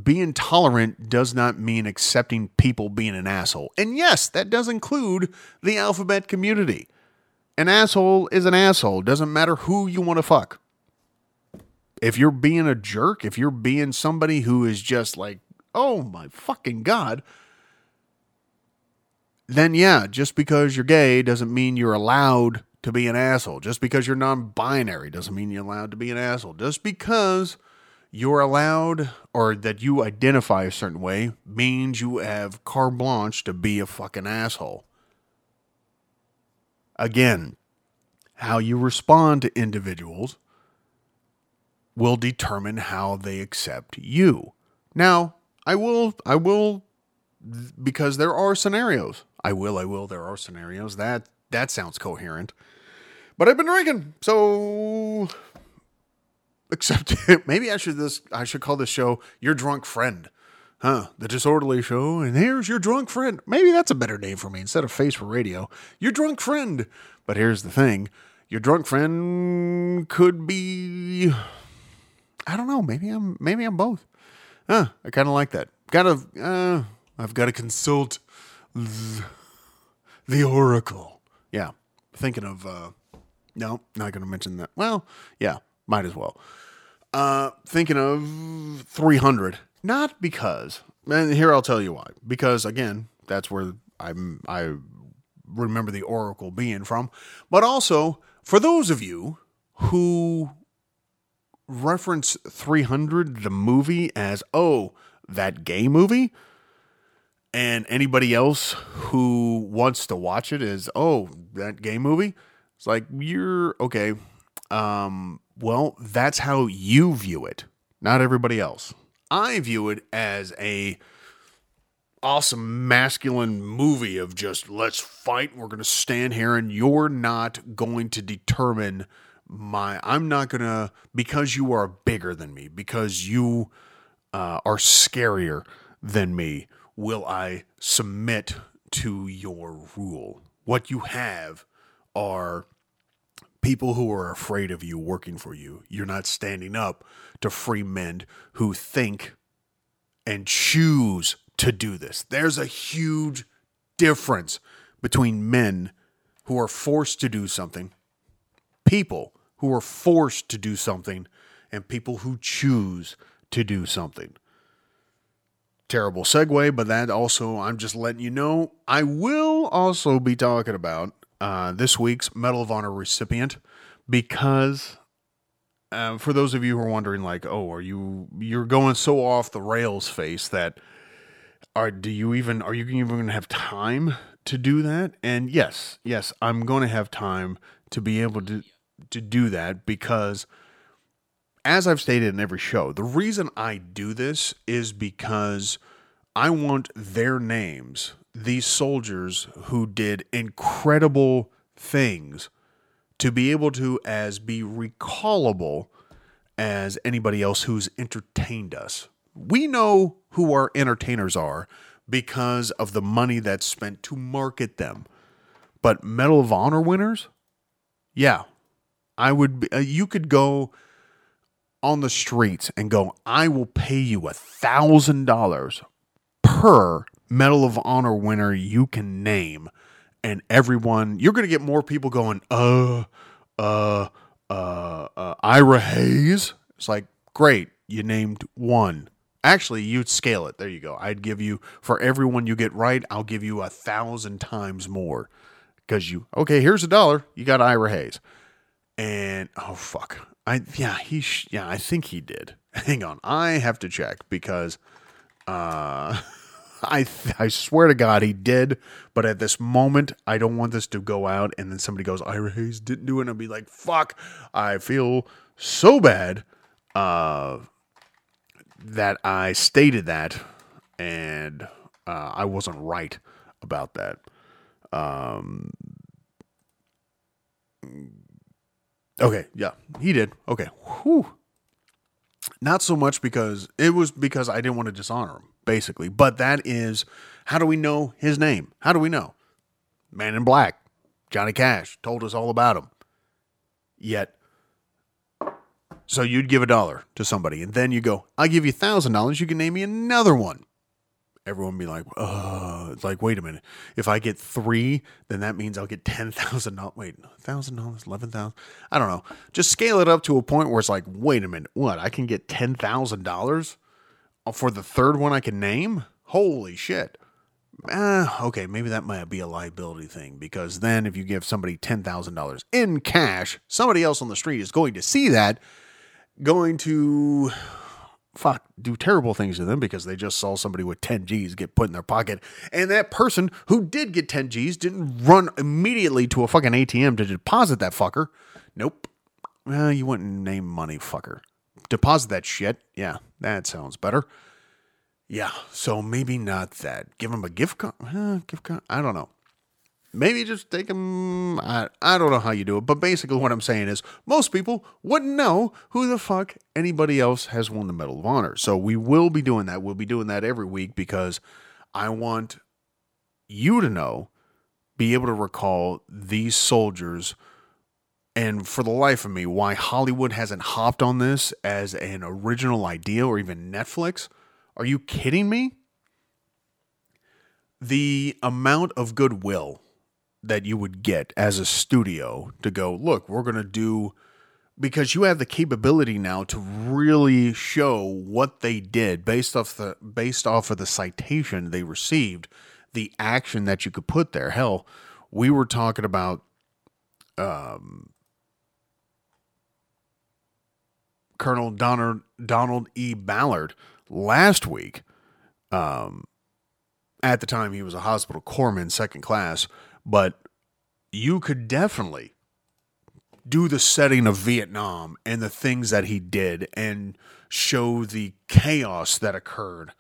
being tolerant does not mean accepting people being an asshole. And yes, that does include the alphabet community. An asshole is an asshole. Doesn't matter who you want to fuck. If you're being a jerk, if you're being somebody who is just like oh my fucking God, then yeah, just because you're gay doesn't mean you're allowed to be an asshole. Just because you're non binary doesn't mean you're allowed to be an asshole. Just because you're allowed or that you identify a certain way means you have carte blanche to be a fucking asshole. Again, how you respond to individuals will determine how they accept you. Now, I will, I will, because there are scenarios. I will, I will. There are scenarios that that sounds coherent. But I've been drinking, so except maybe I should this I should call this show "Your Drunk Friend." Huh, the disorderly show, and here's your drunk friend. Maybe that's a better name for me instead of face for radio. Your drunk friend. But here's the thing your drunk friend could be I don't know. Maybe I'm maybe I'm both. Huh, I kind of like that. Gotta uh, I've got to consult the, oracle. Yeah, thinking of. uh No, not going to mention that. Well, yeah, might as well. Uh Thinking of 300. Not because. And here I'll tell you why. Because again, that's where I'm. I remember the oracle being from. But also for those of you who reference 300 the movie as oh that gay movie? And anybody else who wants to watch it is oh that gay movie? It's like you're okay um well that's how you view it not everybody else. I view it as a awesome masculine movie of just let's fight we're going to stand here and you're not going to determine my i'm not going to because you are bigger than me because you uh, are scarier than me will i submit to your rule what you have are people who are afraid of you working for you you're not standing up to free men who think and choose to do this. There's a huge difference between men who are forced to do something, people who are forced to do something, and people who choose to do something. Terrible segue, but that also, I'm just letting you know, I will also be talking about uh, this week's Medal of Honor recipient because uh, for those of you who are wondering, like, oh, are you you're going so off the rails, face that are do you even are you even going to have time to do that? And yes, yes, I'm going to have time to be able to to do that because as I've stated in every show, the reason I do this is because I want their names, these soldiers who did incredible things to be able to as be recallable as anybody else who's entertained us. We know who our entertainers are because of the money that's spent to market them. But Medal of Honor winners? Yeah. I would be, uh, you could go on the streets and go, I will pay you a thousand dollars per Medal of Honor winner you can name. And everyone, you're going to get more people going, uh, uh, uh, uh, Ira Hayes. It's like, great, you named one. Actually, you'd scale it. There you go. I'd give you, for everyone you get right, I'll give you a thousand times more. Because you, okay, here's a dollar. You got Ira Hayes. And, oh, fuck. I, yeah, he, sh- yeah, I think he did. Hang on. I have to check because, uh, I th- I swear to God he did, but at this moment I don't want this to go out and then somebody goes Ira Hayes didn't do it and I'll be like fuck I feel so bad uh that I stated that and uh, I wasn't right about that. Um Okay, yeah, he did. Okay. Whew. Not so much because it was because I didn't want to dishonor him, basically. But that is how do we know his name? How do we know? Man in Black, Johnny Cash told us all about him. Yet, so you'd give a dollar to somebody, and then you go, I'll give you thousand dollars, you can name me another one. Everyone be like, uh, it's like, wait a minute. If I get three, then that means I'll get ten thousand dollars. Wait, thousand dollars, eleven thousand. I don't know. Just scale it up to a point where it's like, wait a minute, what? I can get ten thousand dollars for the third one I can name? Holy shit! uh, okay, maybe that might be a liability thing because then if you give somebody $10,000 in cash, somebody else on the street is going to see that, going to fuck do terrible things to them because they just saw somebody with 10 G's get put in their pocket. And that person who did get 10 G's didn't run immediately to a fucking ATM to deposit that fucker. Nope. Well, you wouldn't name money, fucker. Deposit that shit. Yeah, that sounds better. Yeah, so maybe not that. Give them a gift card. Gift card. I don't know. Maybe just take them. I, I don't know how you do it, but basically, what I'm saying is most people wouldn't know who the fuck anybody else has won the Medal of Honor. So we will be doing that. We'll be doing that every week because I want you to know, be able to recall these soldiers. And for the life of me, why Hollywood hasn't hopped on this as an original idea or even Netflix are you kidding me? The amount of goodwill that you would get as a studio to go, look, we're going to do because you have the capability now to really show what they did based off the based off of the citation they received, the action that you could put there. Hell, we were talking about um, Colonel Donald Donald E. Ballard last week. Um, at the time, he was a hospital corpsman, second class, but you could definitely do the setting of Vietnam and the things that he did and show the chaos that occurred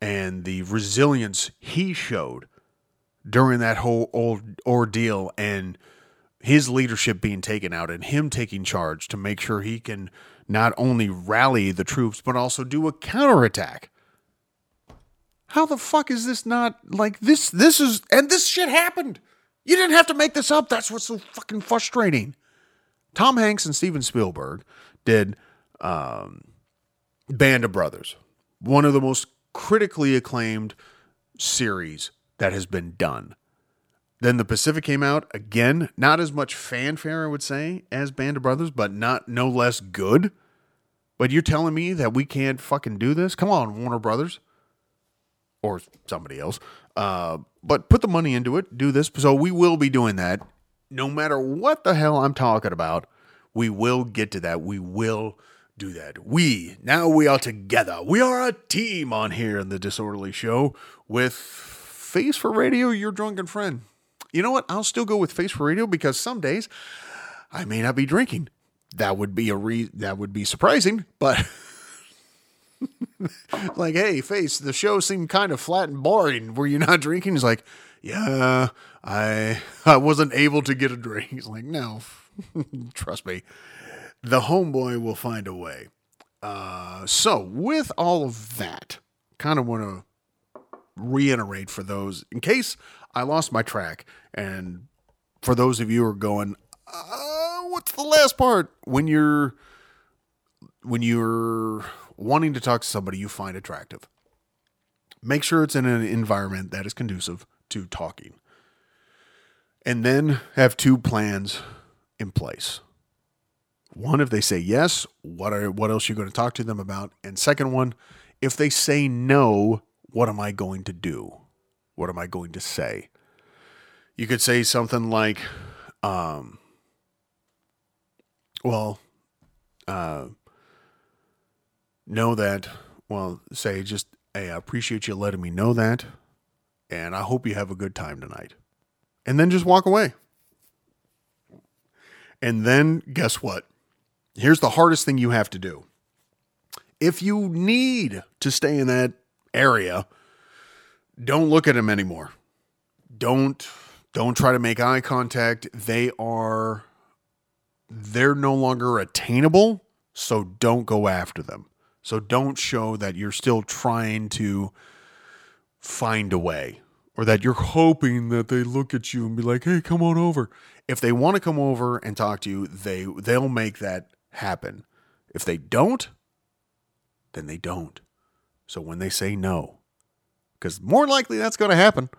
and the resilience he showed during that whole old ordeal and his leadership being taken out and him taking charge to make sure he can not only rally the troops but also do a counterattack. How the fuck is this not like this? This is and this shit happened. You didn't have to make this up. That's what's so fucking frustrating. Tom Hanks and Steven Spielberg did um, Band of Brothers, one of the most critically acclaimed series that has been done. Then the Pacific came out again, not as much fanfare, I would say, as Band of Brothers, but not no less good. But you're telling me that we can't fucking do this? Come on, Warner Brothers or somebody else. Uh, but put the money into it. Do this. So we will be doing that. No matter what the hell I'm talking about, we will get to that. We will do that. We, now we are together. We are a team on here in the Disorderly Show with Face for Radio, your drunken friend. You know what? I'll still go with Face for Radio because some days I may not be drinking. That would be a re- that would be surprising, but like, hey, face, the show seemed kind of flat and boring. Were you not drinking? He's like, yeah, I I wasn't able to get a drink. He's like, no, trust me, the homeboy will find a way. Uh, so with all of that, kind of want to reiterate for those in case I lost my track, and for those of you who are going, uh, what's the last part when you're when you're wanting to talk to somebody you find attractive. Make sure it's in an environment that is conducive to talking. And then have two plans in place. One, if they say yes, what are what else are you going to talk to them about? And second one, if they say no, what am I going to do? What am I going to say? You could say something like, um, well, uh, know that, well, say just, hey, I appreciate you letting me know that. And I hope you have a good time tonight. And then just walk away. And then guess what? Here's the hardest thing you have to do. If you need to stay in that area, don't look at them anymore. Don't don't try to make eye contact. They are they're no longer attainable, so don't go after them. So don't show that you're still trying to find a way or that you're hoping that they look at you and be like, "Hey, come on over." If they want to come over and talk to you, they they'll make that happen. If they don't, then they don't. So when they say no, cuz more likely that's going to happen.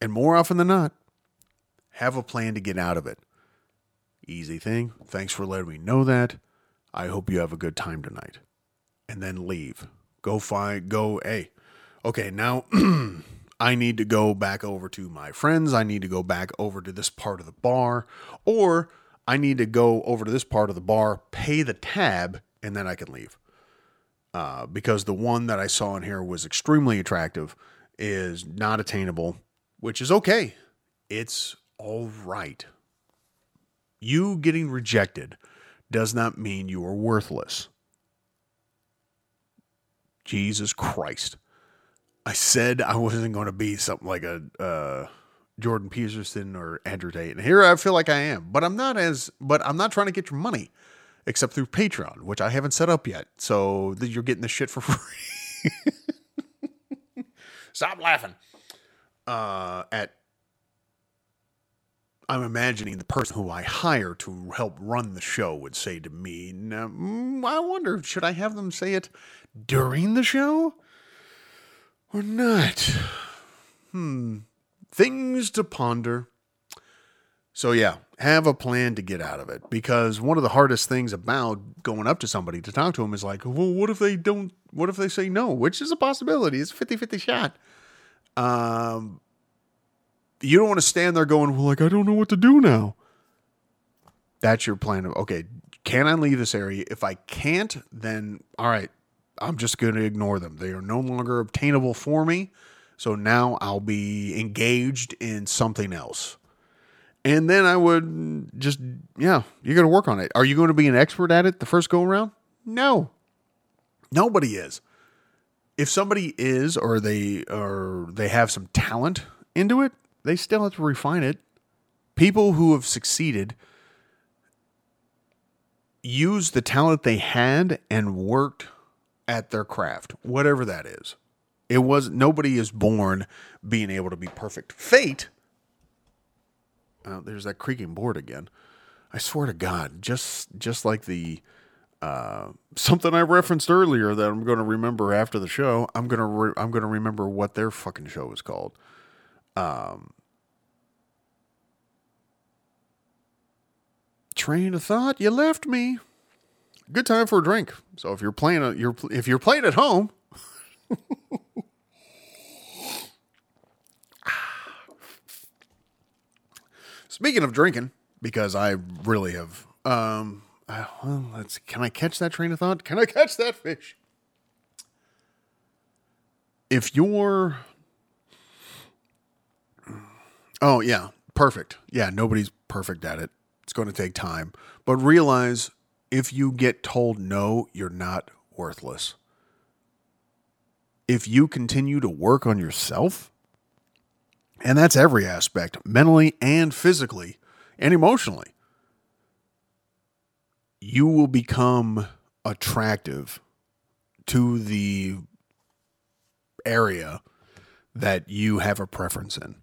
And more often than not, have a plan to get out of it. Easy thing. Thanks for letting me know that. I hope you have a good time tonight. And then leave. Go find, go, hey, okay, now I need to go back over to my friends. I need to go back over to this part of the bar, or I need to go over to this part of the bar, pay the tab, and then I can leave. Uh, because the one that I saw in here was extremely attractive, is not attainable, which is okay. It's all right. You getting rejected does not mean you are worthless. Jesus Christ. I said I wasn't going to be something like a uh, Jordan Peterson or Andrew Tate, and here I feel like I am. But I'm not as. But I'm not trying to get your money, except through Patreon, which I haven't set up yet. So you're getting the shit for free. Stop laughing. Uh, at I'm imagining the person who I hire to help run the show would say to me, mm, I wonder, should I have them say it during the show or not? Hmm. Things to ponder. So, yeah, have a plan to get out of it because one of the hardest things about going up to somebody to talk to them is like, well, what if they don't, what if they say no, which is a possibility. It's a 50 50 shot. Um, you don't want to stand there going, well, like, I don't know what to do now. That's your plan of, okay, can I leave this area? If I can't, then all right, I'm just going to ignore them. They are no longer obtainable for me. So now I'll be engaged in something else. And then I would just, yeah, you're going to work on it. Are you going to be an expert at it the first go around? No. Nobody is. If somebody is or they or they have some talent into it, they still have to refine it. People who have succeeded use the talent they had and worked at their craft, whatever that is. It was nobody is born being able to be perfect. Fate. Uh, there's that creaking board again. I swear to God, just just like the uh, something I referenced earlier that I'm going to remember after the show. I'm gonna re- I'm to remember what their fucking show is called. Um, train of thought, you left me. Good time for a drink. So if you're playing, a, you're if you're playing at home. Speaking of drinking, because I really have. Um, uh, well, let's. Can I catch that train of thought? Can I catch that fish? If you're. Oh yeah, perfect. Yeah, nobody's perfect at it. It's going to take time, but realize if you get told no, you're not worthless. If you continue to work on yourself, and that's every aspect, mentally and physically and emotionally, you will become attractive to the area that you have a preference in.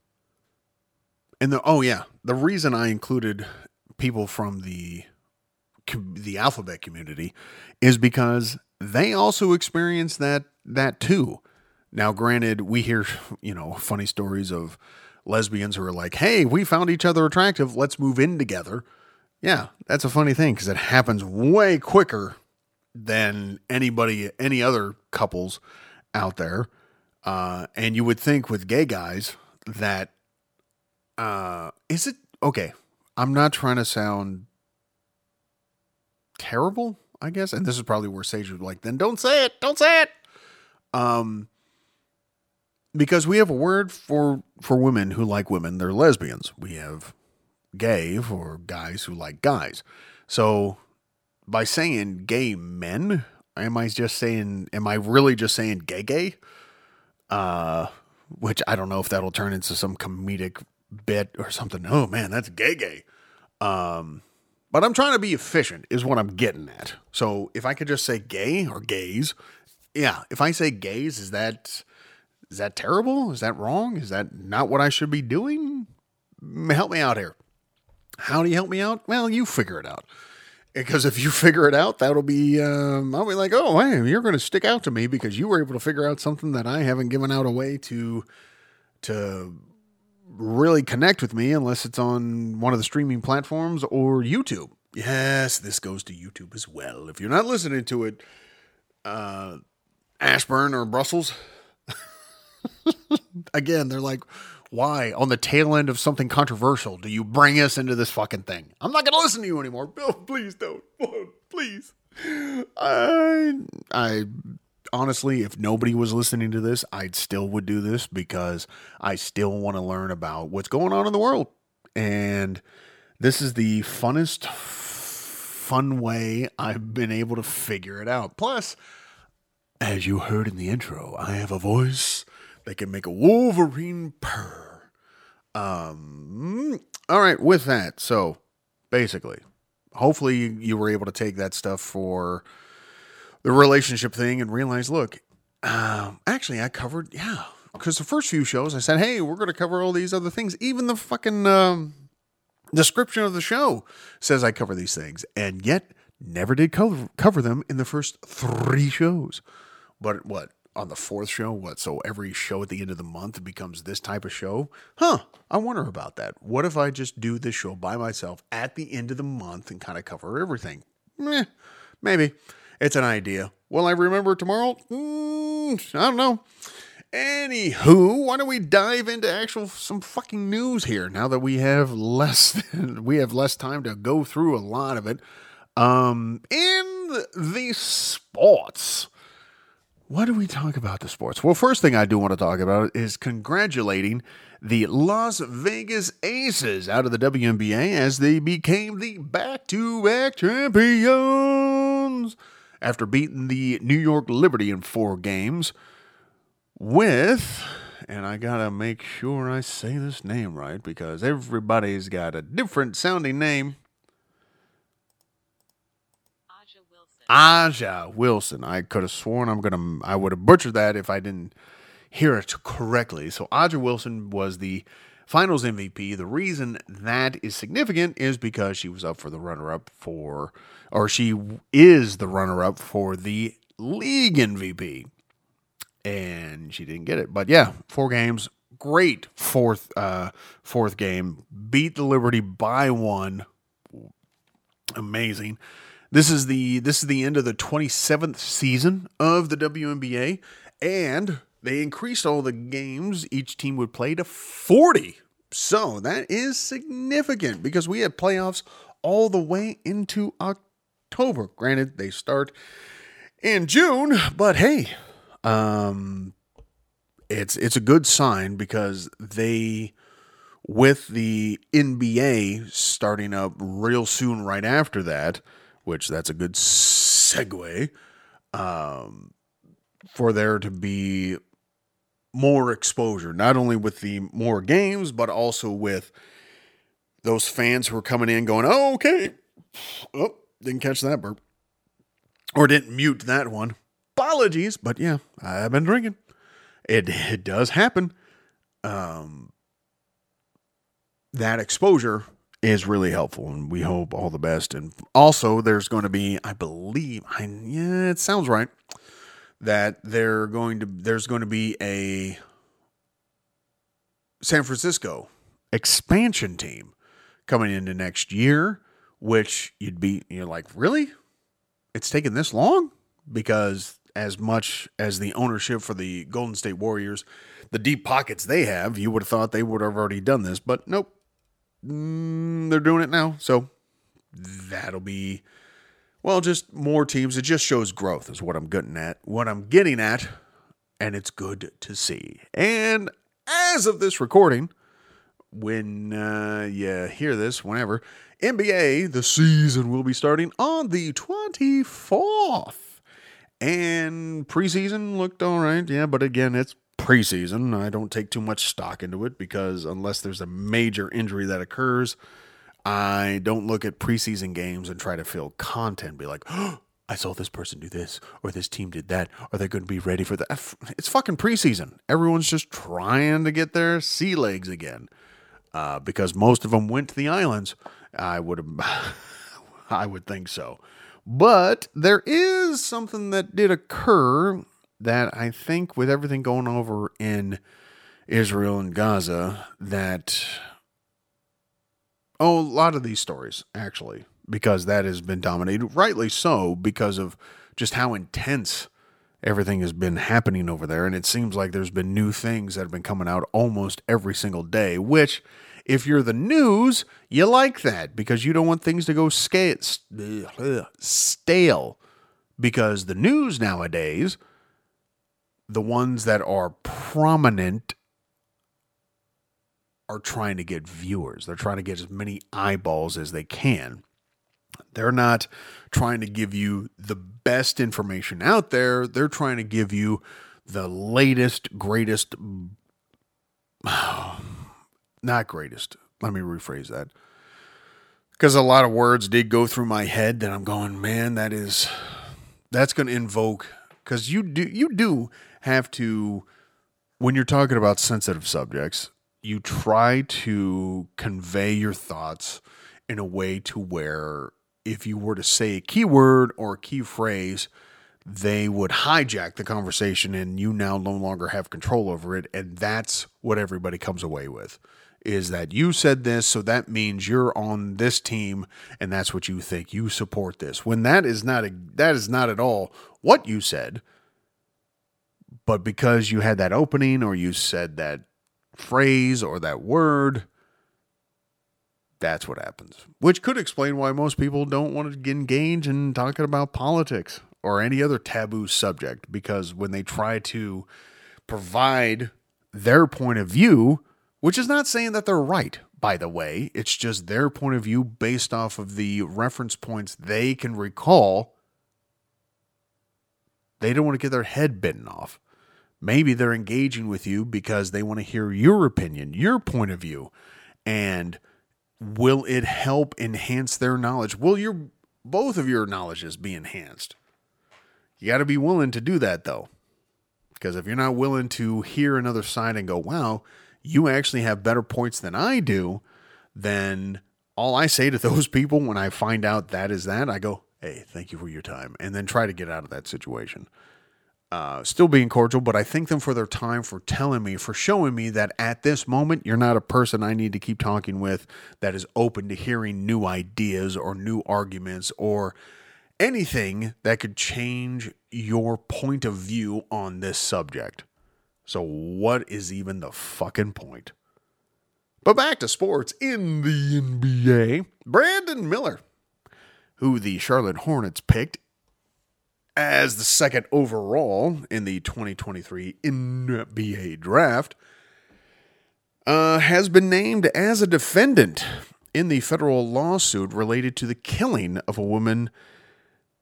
And the oh yeah, the reason I included people from the the alphabet community is because they also experience that that too. Now, granted, we hear you know funny stories of lesbians who are like, "Hey, we found each other attractive. Let's move in together." Yeah, that's a funny thing because it happens way quicker than anybody, any other couples out there. Uh, and you would think with gay guys that uh, is it okay? I'm not trying to sound terrible, I guess. And this is probably where Sage would like, then don't say it, don't say it. Um, because we have a word for for women who like women, they're lesbians. We have gay for guys who like guys. So by saying gay men, am I just saying? Am I really just saying gay gay? Uh, which I don't know if that'll turn into some comedic bit or something. Oh man, that's gay gay. Um, but I'm trying to be efficient, is what I'm getting at. So if I could just say gay or gays, yeah. If I say gays, is that is that terrible? Is that wrong? Is that not what I should be doing? Help me out here. How do you help me out? Well, you figure it out. Because if you figure it out, that'll be, um, I'll be like, oh, hey, you're going to stick out to me because you were able to figure out something that I haven't given out a way to, to really connect with me unless it's on one of the streaming platforms or YouTube. Yes, this goes to YouTube as well. If you're not listening to it, uh, Ashburn or Brussels, Again, they're like, why on the tail end of something controversial do you bring us into this fucking thing? I'm not going to listen to you anymore. Bill, please don't. Please. I, I honestly, if nobody was listening to this, I still would do this because I still want to learn about what's going on in the world. And this is the funnest, fun way I've been able to figure it out. Plus, as you heard in the intro, I have a voice that can make a Wolverine purr. Um, all right, with that, so basically, hopefully you were able to take that stuff for the relationship thing and realize, look, uh, actually, I covered, yeah, because the first few shows I said, hey, we're going to cover all these other things. Even the fucking um, description of the show says I cover these things, and yet never did cover, cover them in the first three shows. But what? On the fourth show, what? So every show at the end of the month becomes this type of show? Huh. I wonder about that. What if I just do this show by myself at the end of the month and kind of cover everything? Meh, maybe. It's an idea. Will I remember tomorrow? Mm, I don't know. Anywho, why don't we dive into actual some fucking news here now that we have less than, we have less time to go through a lot of it. Um in the sports. What do we talk about the sports? Well, first thing I do want to talk about is congratulating the Las Vegas Aces out of the WNBA as they became the back-to-back champions after beating the New York Liberty in four games with, and I gotta make sure I say this name right because everybody's got a different sounding name. A'ja Wilson. A'ja Wilson. I could have sworn I'm gonna I would have butchered that if I didn't hear it correctly. So A'ja Wilson was the finals MVP. The reason that is significant is because she was up for the runner up for or she is the runner up for the league MVP. And she didn't get it. But yeah, four games, great fourth uh fourth game. Beat the Liberty by one. Amazing. This is the this is the end of the 27th season of the WNBA and they increased all the games each team would play to 40. So, that is significant because we had playoffs all the way into October. Granted, they start in June, but hey, um it's it's a good sign because they with the NBA starting up real soon right after that, which that's a good segue, um, for there to be more exposure, not only with the more games, but also with those fans who are coming in going, oh, okay. Oh, didn't catch that burp. Or didn't mute that one. Apologies, but yeah, I've been drinking. It, it does happen. Um, that exposure is really helpful and we hope all the best and also there's going to be i believe i yeah it sounds right that they're going to there's going to be a san francisco expansion team coming into next year which you'd be you're like really it's taken this long because as much as the ownership for the golden state warriors the deep pockets they have you would have thought they would have already done this but nope Mm, they're doing it now. So that'll be, well, just more teams. It just shows growth, is what I'm getting at. What I'm getting at, and it's good to see. And as of this recording, when uh, you hear this, whenever, NBA, the season will be starting on the 24th. And preseason looked all right, yeah, but again, it's preseason. I don't take too much stock into it because unless there's a major injury that occurs, I don't look at preseason games and try to fill content. Be like, oh, I saw this person do this, or this team did that. Are they going to be ready for that? It's fucking preseason. Everyone's just trying to get their sea legs again uh, because most of them went to the islands. I would I would think so. But there is something that did occur that I think with everything going over in Israel and Gaza, that oh, a lot of these stories actually, because that has been dominated, rightly so, because of just how intense everything has been happening over there. And it seems like there's been new things that have been coming out almost every single day, which, if you're the news, you like that because you don't want things to go stale. Because the news nowadays, the ones that are prominent are trying to get viewers. They're trying to get as many eyeballs as they can. They're not trying to give you the best information out there. They're trying to give you the latest, greatest, not greatest. Let me rephrase that. Because a lot of words did go through my head that I'm going, man, that is, that's going to invoke, because you do, you do have to, when you're talking about sensitive subjects, you try to convey your thoughts in a way to where if you were to say a keyword or a key phrase, they would hijack the conversation and you now no longer have control over it. And that's what everybody comes away with is that you said this, so that means you're on this team and that's what you think. You support this. When that is not a, that is not at all what you said. But because you had that opening or you said that phrase or that word, that's what happens. Which could explain why most people don't want to engage in talking about politics or any other taboo subject because when they try to provide their point of view, which is not saying that they're right, by the way, it's just their point of view based off of the reference points they can recall. They don't want to get their head bitten off. Maybe they're engaging with you because they want to hear your opinion, your point of view. And will it help enhance their knowledge? Will your both of your knowledges be enhanced? You got to be willing to do that though. Because if you're not willing to hear another side and go, wow, you actually have better points than I do, then all I say to those people when I find out that is that, I go, hey, thank you for your time. And then try to get out of that situation uh, still being cordial, but I thank them for their time, for telling me, for showing me that at this moment, you're not a person I need to keep talking with that is open to hearing new ideas or new arguments or anything that could change your point of view on this subject. So, what is even the fucking point? But back to sports in the NBA. Brandon Miller, who the Charlotte Hornets picked as the second overall in the 2023 NBA draft, uh, has been named as a defendant in the federal lawsuit related to the killing of a woman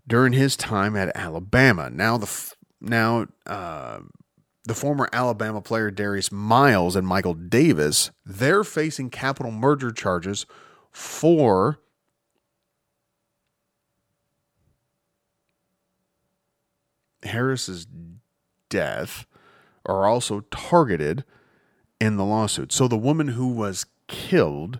during his time at Alabama. Now the f- now uh, the former Alabama player Darius Miles and Michael Davis they're facing capital murder charges for Harris's death are also targeted in the lawsuit. So the woman who was killed,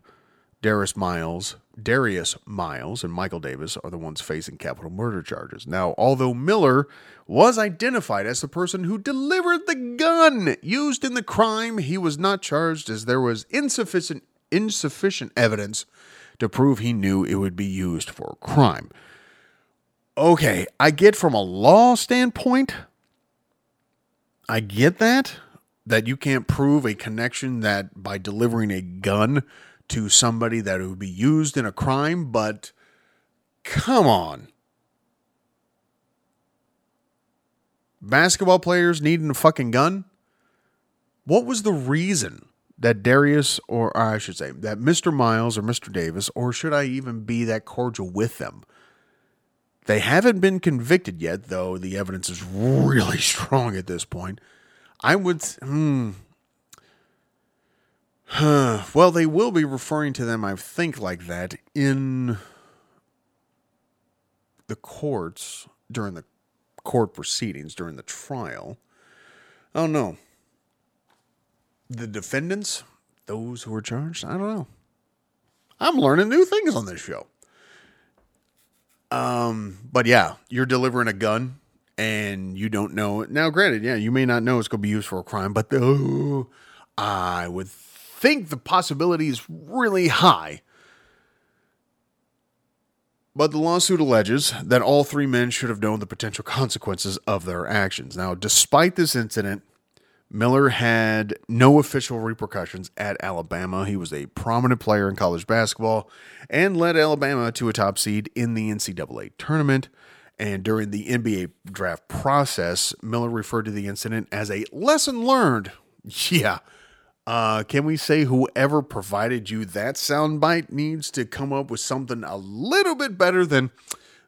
Darius Miles, Darius Miles, and Michael Davis are the ones facing capital murder charges. Now, although Miller was identified as the person who delivered the gun used in the crime, he was not charged as there was insufficient insufficient evidence to prove he knew it would be used for a crime okay, I get from a law standpoint, I get that that you can't prove a connection that by delivering a gun to somebody that it would be used in a crime, but come on. Basketball players needing a fucking gun? What was the reason that Darius, or I should say, that Mr. Miles or Mr. Davis, or should I even be that cordial with them? They haven't been convicted yet, though the evidence is really strong at this point. I would. Hmm. well, they will be referring to them, I think, like that in the courts during the court proceedings, during the trial. Oh, no. The defendants, those who are charged, I don't know. I'm learning new things on this show. Um, but yeah, you're delivering a gun and you don't know. Now, granted, yeah, you may not know it's going to be used for a crime, but the, I would think the possibility is really high But the lawsuit alleges that all three men should have known the potential consequences of their actions. Now, despite this incident, Miller had no official repercussions at Alabama. He was a prominent player in college basketball and led Alabama to a top seed in the NCAA tournament. And during the NBA draft process, Miller referred to the incident as a lesson learned. Yeah. Uh, can we say whoever provided you that soundbite needs to come up with something a little bit better than,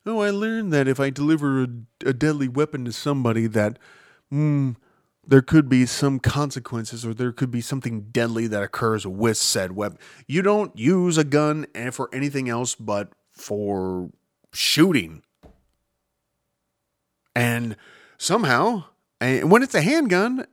oh, I learned that if I deliver a, a deadly weapon to somebody, that mm, there could be some consequences or there could be something deadly that occurs with said weapon. You don't use a gun for anything else but for shooting. And somehow, when it's a handgun,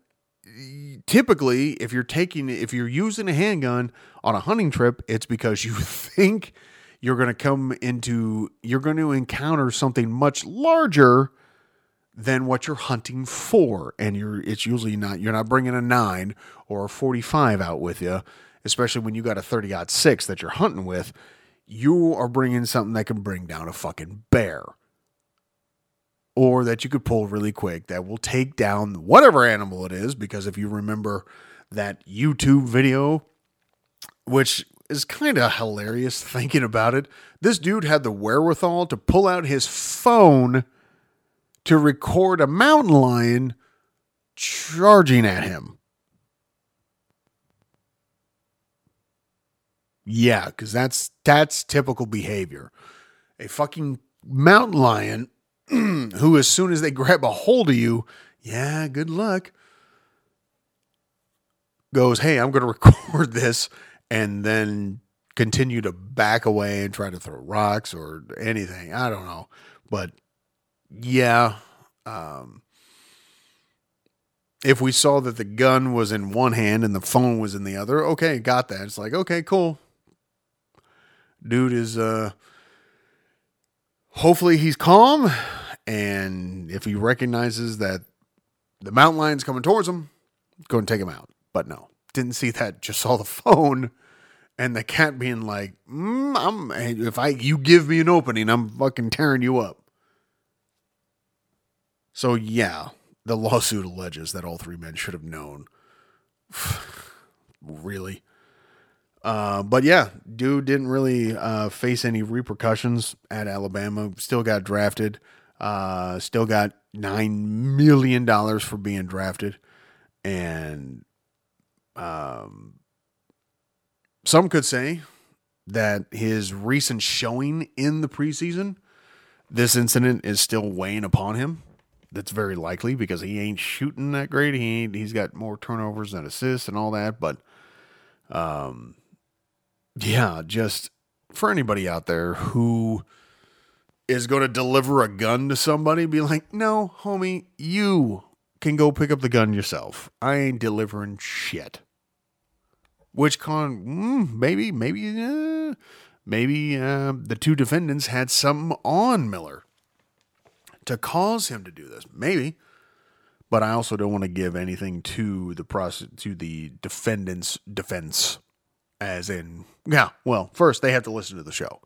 typically if you're taking if you're using a handgun on a hunting trip, it's because you think you're going to come into you're going to encounter something much larger than what you're hunting for and you're it's usually not you're not bringing a 9 or a 45 out with you especially when you got a 30 6 that you're hunting with you are bringing something that can bring down a fucking bear. Or that you could pull really quick that will take down whatever animal it is because if you remember that YouTube video which is kind of hilarious thinking about it this dude had the wherewithal to pull out his phone to record a mountain lion charging at him. Yeah, because that's that's typical behavior. A fucking mountain lion who, as soon as they grab a hold of you, yeah, good luck. Goes, hey, I'm going to record this, and then continue to back away and try to throw rocks or anything. I don't know, but yeah. Um, if we saw that the gun was in one hand and the phone was in the other, okay, got that. It's like, okay, cool. Dude is uh hopefully he's calm and if he recognizes that the mountain lion's coming towards him, go and take him out. But no, didn't see that, just saw the phone and the cat being like, mm, I'm if I you give me an opening, I'm fucking tearing you up. So, yeah, the lawsuit alleges that all three men should have known. really? Uh, but yeah, dude didn't really uh, face any repercussions at Alabama. Still got drafted. Uh, still got nine million dollars for being drafted, and um, some could say that his recent showing in the preseason, this incident is still weighing upon him that's very likely because he ain't shooting that great. He ain't, he's got more turnovers than assists and all that. But, um, yeah, just for anybody out there who is going to deliver a gun to somebody, be like, no, homie, you can go pick up the gun yourself. I ain't delivering shit. Which con, mm, maybe, maybe, uh, maybe uh, the two defendants had something on Miller to cause him to do this. Maybe. But I also don't want to give anything to the process to the defendant's defense. As in, yeah, well, first they have to listen to the show.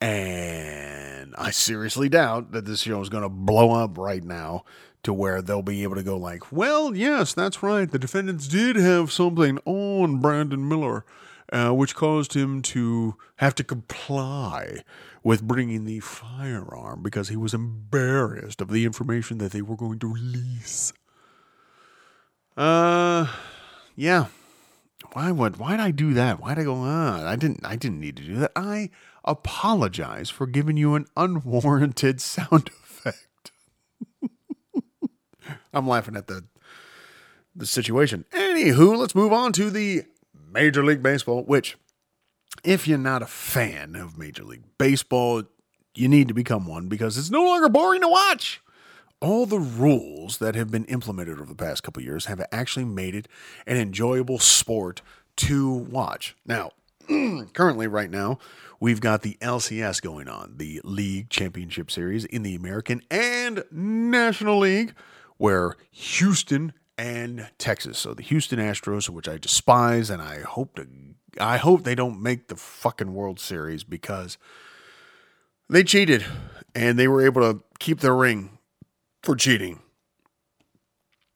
And I seriously doubt that this show is going to blow up right now to where they'll be able to go like, well, yes, that's right. The defendants did have something on Brandon Miller, uh, which caused him to have to comply with bringing the firearm because he was embarrassed of the information that they were going to release. Uh, yeah. Why would why did I do that? Why did I go on? I didn't I didn't need to do that. I apologize for giving you an unwarranted sound effect. I'm laughing at the the situation. Anywho, let's move on to the Major League Baseball, which if you're not a fan of Major League Baseball, you need to become one because it's no longer boring to watch. All the rules that have been implemented over the past couple years have actually made it an enjoyable sport to watch. Now, currently, right now, we've got the LCS going on, the League Championship Series in the American and National League, where Houston and Texas. So the Houston Astros, which I despise, and I hope to I hope they don't make the fucking World Series because They cheated and they were able to keep their ring for cheating.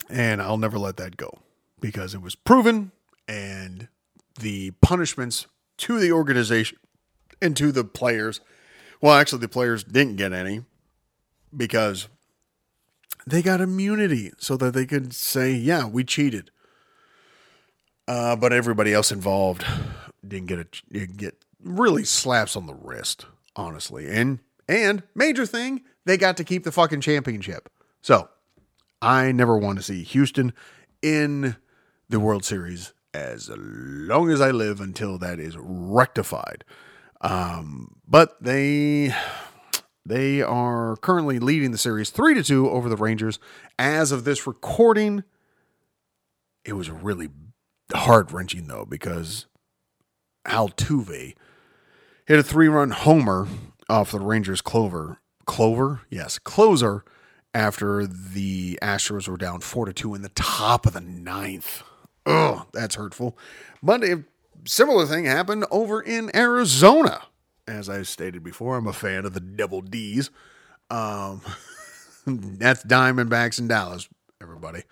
And I'll never let that go because it was proven and the punishments to the organization and to the players. Well, actually, the players didn't get any because they got immunity so that they could say, yeah, we cheated. Uh, but everybody else involved didn't get a didn't get really slaps on the wrist, honestly. And and major thing, they got to keep the fucking championship. So I never want to see Houston in the World Series as long as I live until that is rectified. Um, but they they are currently leading the series three to two over the Rangers. As of this recording, it was really heart wrenching though because Altuve hit a three run homer off the Rangers clover clover yes closer after the Astros were down four to two in the top of the ninth. Oh, that's hurtful. But a similar thing happened over in Arizona. As I stated before, I'm a fan of the Double D's. Um, that's Diamondbacks in Dallas, everybody,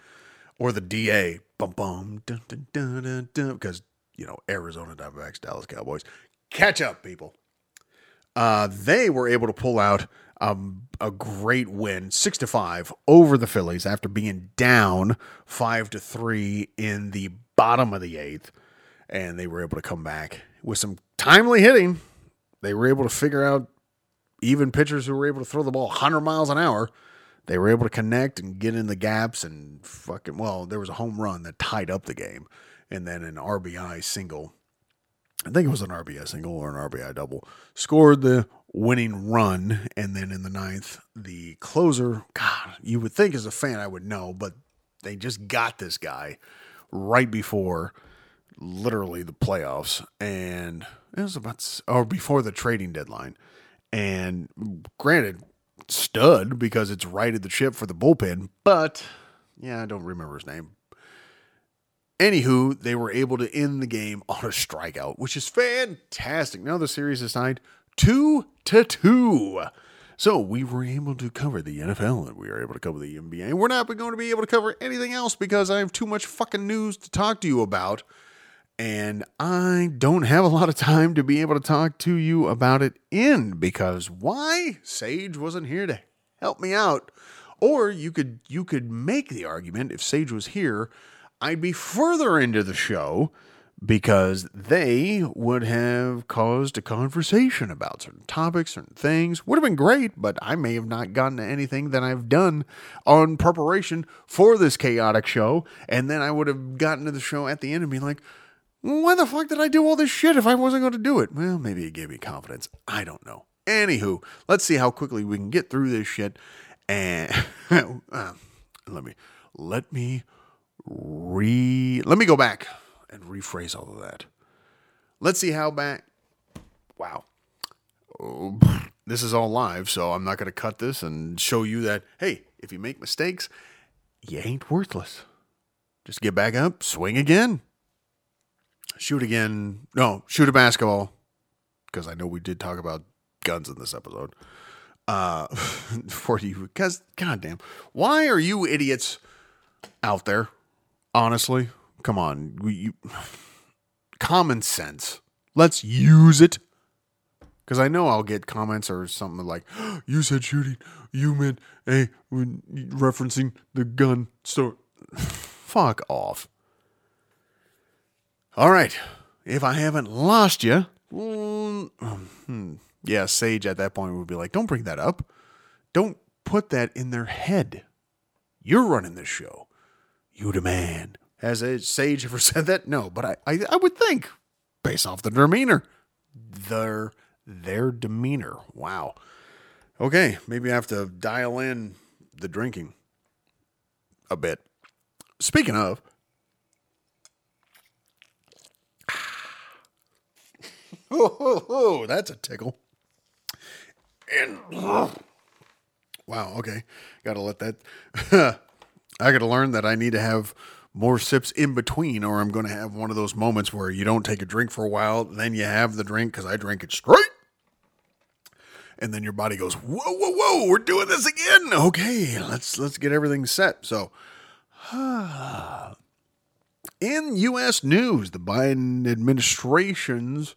or the DA. Bum bum dun, dun, dun, dun, dun, because you know Arizona Diamondbacks, Dallas Cowboys. Catch up, people. Uh, they were able to pull out um, a great win, six to five, over the Phillies after being down five to three in the bottom of the eighth, and they were able to come back with some timely hitting. They were able to figure out even pitchers who were able to throw the ball 100 miles an hour. They were able to connect and get in the gaps and fucking well, there was a home run that tied up the game, and then an RBI single I think it was an RBI single or an RBI double, scored the winning run. And then in the ninth, the closer, God, you would think as a fan I would know, but they just got this guy right before literally the playoffs. And it was about, or before the trading deadline. And granted, stud because it's righted the ship for the bullpen, but yeah, I don't remember his name. Anywho, they were able to end the game on a strikeout, which is fantastic. Now the series is tied two to two. So we were able to cover the NFL and we were able to cover the NBA. We're not going to be able to cover anything else because I have too much fucking news to talk to you about. And I don't have a lot of time to be able to talk to you about it in because why? Sage wasn't here to help me out. Or you could you could make the argument if Sage was here I'd be further into the show because they would have caused a conversation about certain topics, certain things. Would have been great, but I may have not gotten to anything that I've done on preparation for this chaotic show. And then I would have gotten to the show at the end and be like, why the fuck did I do all this shit if I wasn't going to do it? Well, maybe it gave me confidence. I don't know. Anywho, let's see how quickly we can get through this shit. And uh, let me, let me re let me go back and rephrase all of that. Let's see how back wow. Oh, this is all live, so I'm not going to cut this and show you that hey, if you make mistakes, you ain't worthless. Just get back up, swing again. Shoot again. No, shoot a basketball because I know we did talk about guns in this episode. Uh for you because goddamn, why are you idiots out there honestly, come on, we, you, common sense. Let's use it. Because I know I'll get comments or something like, "You said shooting, you meant a referencing the gun store." Fuck off. All right, if I haven't lost you, well, hmm, yeah, Sage at that point would be like, "Don't bring that up. Don't put that in their head. You're running this show." You demand. Has a sage ever said that? No, but I, I, I would think, based off the demeanor, their their demeanor. Wow. Okay, maybe I have to dial in the drinking a bit. Speaking of, oh, oh, oh, that's a tickle. And wow, okay, got to let that. I got to learn that I need to have more sips in between, or I'm going to have one of those moments where you don't take a drink for a while, then you have the drink because I drink it straight. and then your body goes, "Whoa, whoa, whoa, we're doing this again." Okay, let's let's get everything set. So, in U.S. news, the Biden administration's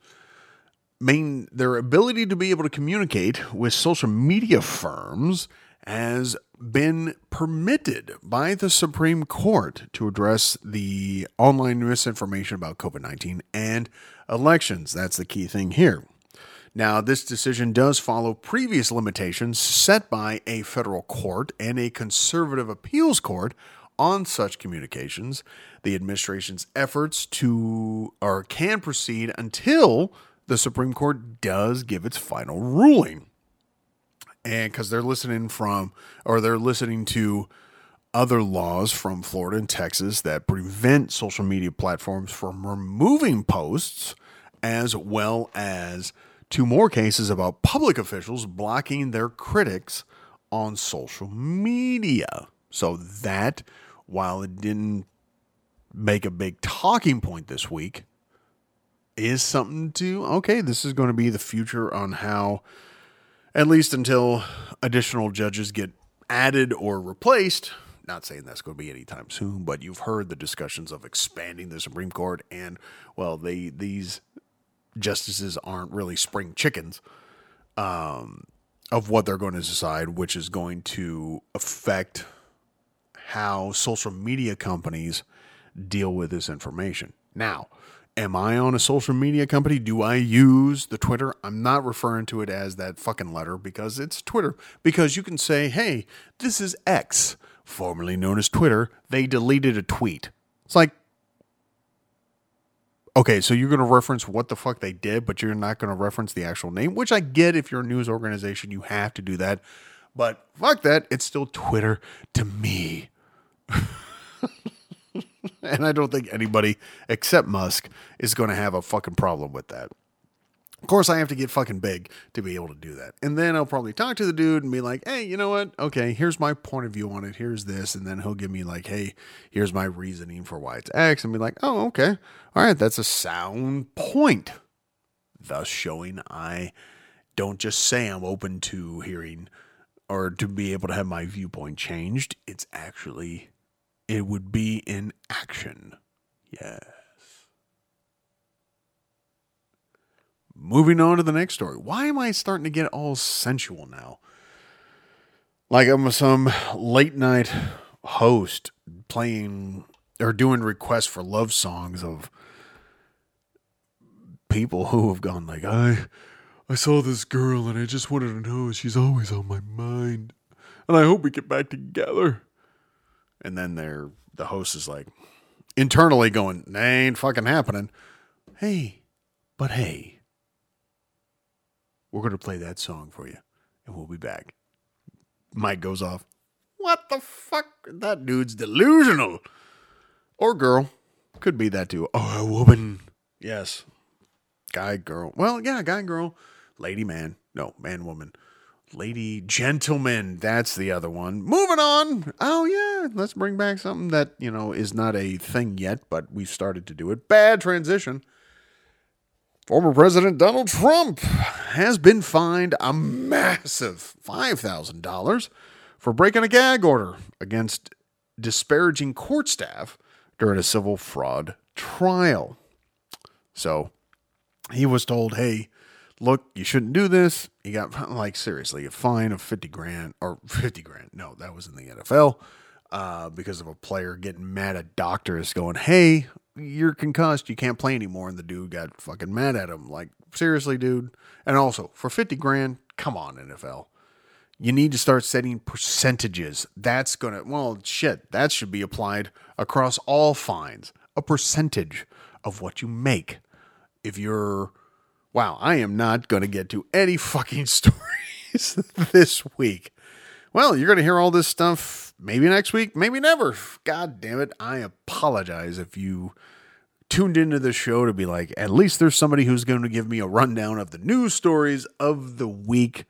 main their ability to be able to communicate with social media firms has been permitted by the Supreme Court to address the online misinformation about COVID 19 and elections. That's the key thing here. Now, this decision does follow previous limitations set by a federal court and a conservative appeals court on such communications. The administration's efforts to or can proceed until the Supreme Court does give its final ruling. And because they're listening from or they're listening to other laws from Florida and Texas that prevent social media platforms from removing posts, as well as two more cases about public officials blocking their critics on social media. So that, while it didn't make a big talking point this week, is something to, okay, this is going to be the future on how, at least until additional judges get added or replaced. Not saying that's going to be anytime soon, but you've heard the discussions of expanding the Supreme Court, and well, they these justices aren't really spring chickens um, of what they're going to decide, which is going to affect how social media companies deal with this information. Now, am I on a social media company? Do I use the Twitter? I'm not referring to it as that fucking letter because it's Twitter. Because you can say, hey, this is X, formerly known as Twitter. They deleted a tweet. It's like, Okay, so you're going to reference what the fuck they did, but you're not going to reference the actual name, which I get if you're a news organization, you have to do that. But fuck that, it's still Twitter to me. and I don't think anybody except Musk is going to have a fucking problem with that. Of course, I have to get fucking big to be able to do that. And then I'll probably talk to the dude and be like, hey, you know what? Okay, here's my point of view on it. Here's this. And then he'll give me, like, hey, here's my reasoning for why it's X. And be like, oh, okay. All right, that's a sound point. Thus showing I don't just say I'm open to hearing or to be able to have my viewpoint changed. It's actually, it would be in action. Yes. Moving on to the next story. Why am I starting to get all sensual now? Like I'm some late night host playing or doing requests for love songs of people who have gone like I I saw this girl and I just wanted to know she's always on my mind. And I hope we get back together. And then they're the host is like internally going, ain't fucking happening. Hey, but hey, we're going to play that song for you and we'll be back. Mike goes off. What the fuck? That dude's delusional. Or girl. Could be that too. Or a woman. Yes. Guy, girl. Well, yeah, guy, girl. Lady, man. No, man, woman. Lady, gentleman. That's the other one. Moving on. Oh, yeah. Let's bring back something that, you know, is not a thing yet, but we've started to do it. Bad transition. Former President Donald Trump has been fined a massive $5,000 for breaking a gag order against disparaging court staff during a civil fraud trial. So he was told, hey, look, you shouldn't do this. He got, like, seriously, a fine of 50 grand, or 50 grand. No, that was in the NFL uh, because of a player getting mad at doctors going, hey, you're concussed. You can't play anymore. And the dude got fucking mad at him. Like, seriously, dude. And also, for 50 grand, come on, NFL. You need to start setting percentages. That's going to, well, shit, that should be applied across all fines. A percentage of what you make. If you're, wow, I am not going to get to any fucking stories this week. Well, you're going to hear all this stuff maybe next week, maybe never. God damn it. I apologize if you tuned into the show to be like, at least there's somebody who's going to give me a rundown of the news stories of the week.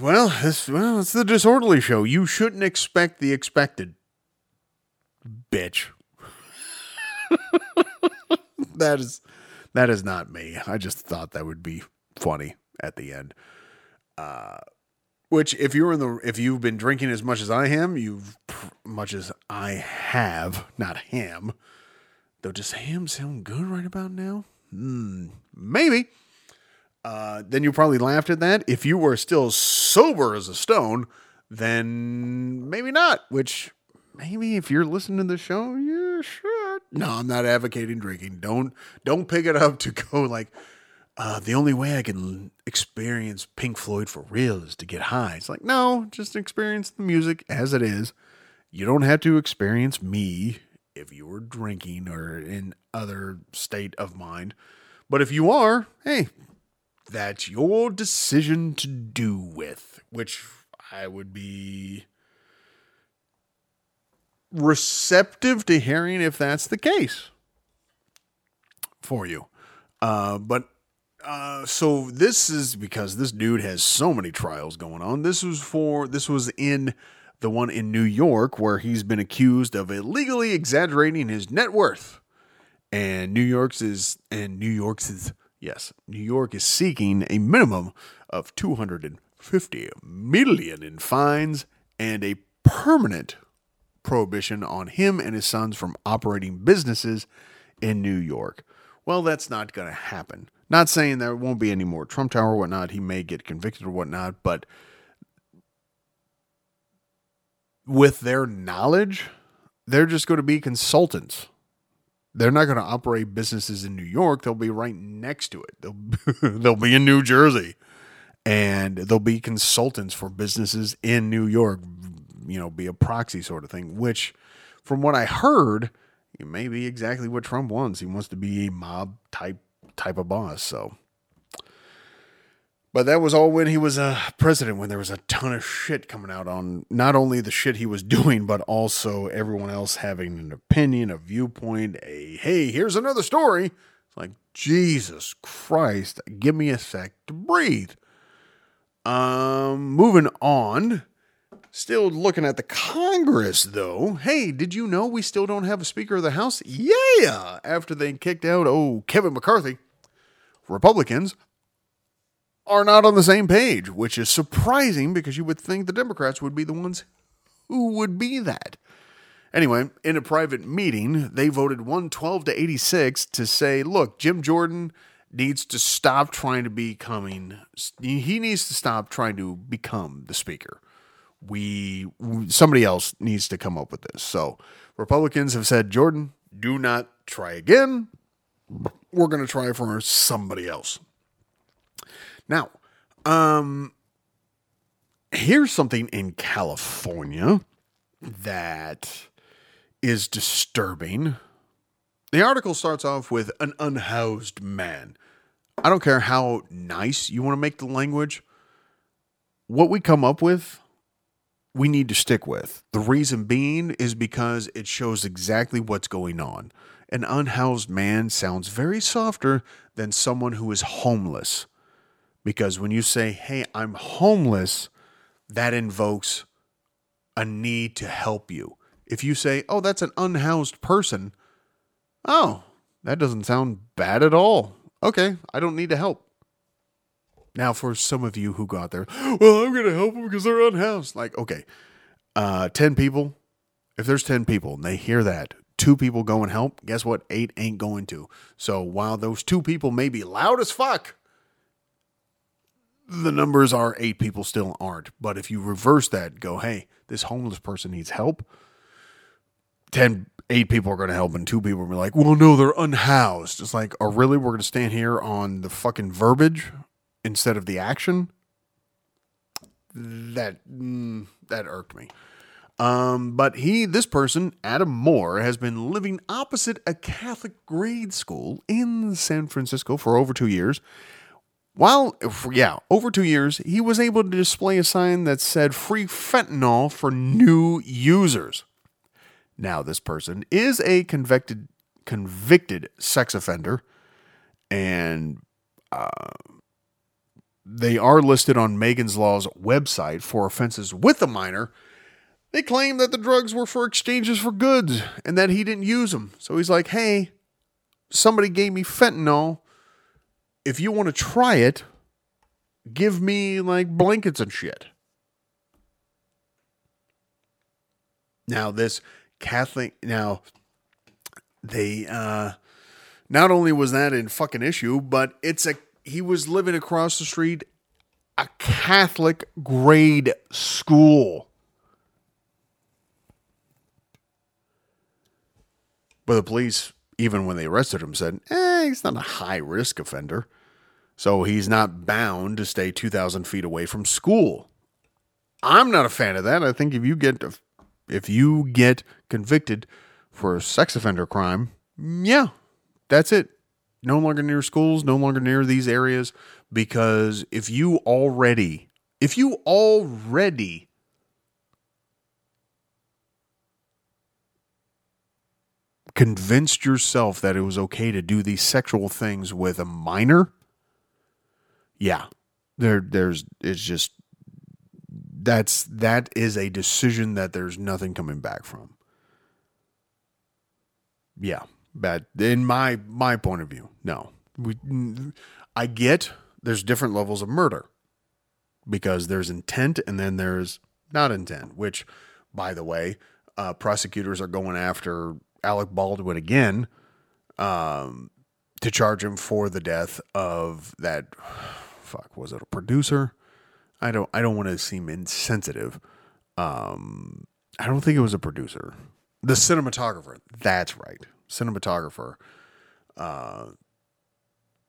Well, this well, it's the disorderly show. You shouldn't expect the expected. Bitch. that is that is not me. I just thought that would be funny. at the end. Uh, which, if you're in the, if you've been drinking as much as I am, you've much as I have, not ham. Though, does ham sound good right about now? Hmm, maybe. Uh, then you probably laughed at that. If you were still sober as a stone, then maybe not. Which maybe if you're listening to the show, you should. No, I'm not advocating drinking. Don't don't pick it up to go like. Uh, the only way I can experience Pink Floyd for real is to get high. It's like no, just experience the music as it is. You don't have to experience me if you were drinking or in other state of mind. But if you are, hey, that's your decision to do with, which I would be receptive to hearing if that's the case for you. Uh, but uh, so this is because this dude has so many trials going on. This was for this was in the one in New York where he's been accused of illegally exaggerating his net worth. And New York's is and New York's is yes, New York is seeking a minimum of 250 million in fines and a permanent prohibition on him and his sons from operating businesses in New York. Well, that's not going to happen. Not saying there won't be any more Trump Tower or whatnot. He may get convicted or whatnot, but with their knowledge, they're just going to be consultants. They're not going to operate businesses in New York. They'll be right next to it. They'll, they'll be in New Jersey. And they'll be consultants for businesses in New York, you know, be a proxy sort of thing, which, from what I heard, it may be exactly what Trump wants. He wants to be a mob type type of boss. So, but that was all when he was a president, when there was a ton of shit coming out on not only the shit he was doing, but also everyone else having an opinion, a viewpoint, a hey, here's another story. It's like, Jesus Christ, give me a sec to breathe. Um, moving on. Still looking at the Congress, though. Hey, did you know we still don't have a Speaker of the House? Yeah! After they kicked out, oh, Kevin McCarthy, Republicans are not on the same page, which is surprising because you would think the Democrats would be the ones who would be that. Anyway, in a private meeting, they voted 112 to 86 to say, look, Jim Jordan needs to stop trying to becoming he needs to stop trying to become the speaker we somebody else needs to come up with this. So republicans have said jordan do not try again. We're going to try for somebody else. Now um here's something in california that is disturbing. The article starts off with an unhoused man. I don't care how nice you want to make the language. What we come up with, we need to stick with. The reason being is because it shows exactly what's going on. An unhoused man sounds very softer than someone who is homeless. Because when you say, hey, I'm homeless, that invokes a need to help you. If you say, oh, that's an unhoused person, oh, that doesn't sound bad at all okay, I don't need to help. Now, for some of you who got there, well, I'm going to help them because they're unhoused. Like, okay, uh, 10 people, if there's 10 people and they hear that, two people go and help, guess what? Eight ain't going to. So while those two people may be loud as fuck, the numbers are eight people still aren't. But if you reverse that, go, hey, this homeless person needs help, 10 eight people are going to help and two people will be like, well, no, they're unhoused. It's like, oh, really? We're going to stand here on the fucking verbiage instead of the action? That, mm, that irked me. Um, but he, this person, Adam Moore, has been living opposite a Catholic grade school in San Francisco for over two years. While, yeah, over two years, he was able to display a sign that said free fentanyl for new users. Now, this person is a convicted convicted sex offender, and uh, they are listed on Megan's Law's website for offenses with a minor. They claim that the drugs were for exchanges for goods and that he didn't use them. So he's like, "Hey, somebody gave me fentanyl. If you want to try it, give me like blankets and shit. Now this Catholic now they uh not only was that a fucking issue, but it's a he was living across the street a Catholic grade school. But the police, even when they arrested him, said, eh, he's not a high risk offender. So he's not bound to stay 2,000 feet away from school. I'm not a fan of that. I think if you get if you get convicted for a sex offender crime, yeah, that's it. No longer near schools, no longer near these areas because if you already if you already convinced yourself that it was okay to do these sexual things with a minor, yeah, there there's it's just that's that is a decision that there's nothing coming back from. Yeah, bad in my my point of view. No, we I get there's different levels of murder because there's intent and then there's not intent. Which, by the way, uh, prosecutors are going after Alec Baldwin again um, to charge him for the death of that. Fuck, was it a producer? I don't. I don't want to seem insensitive. Um, I don't think it was a producer. The cinematographer. That's right, cinematographer. Uh,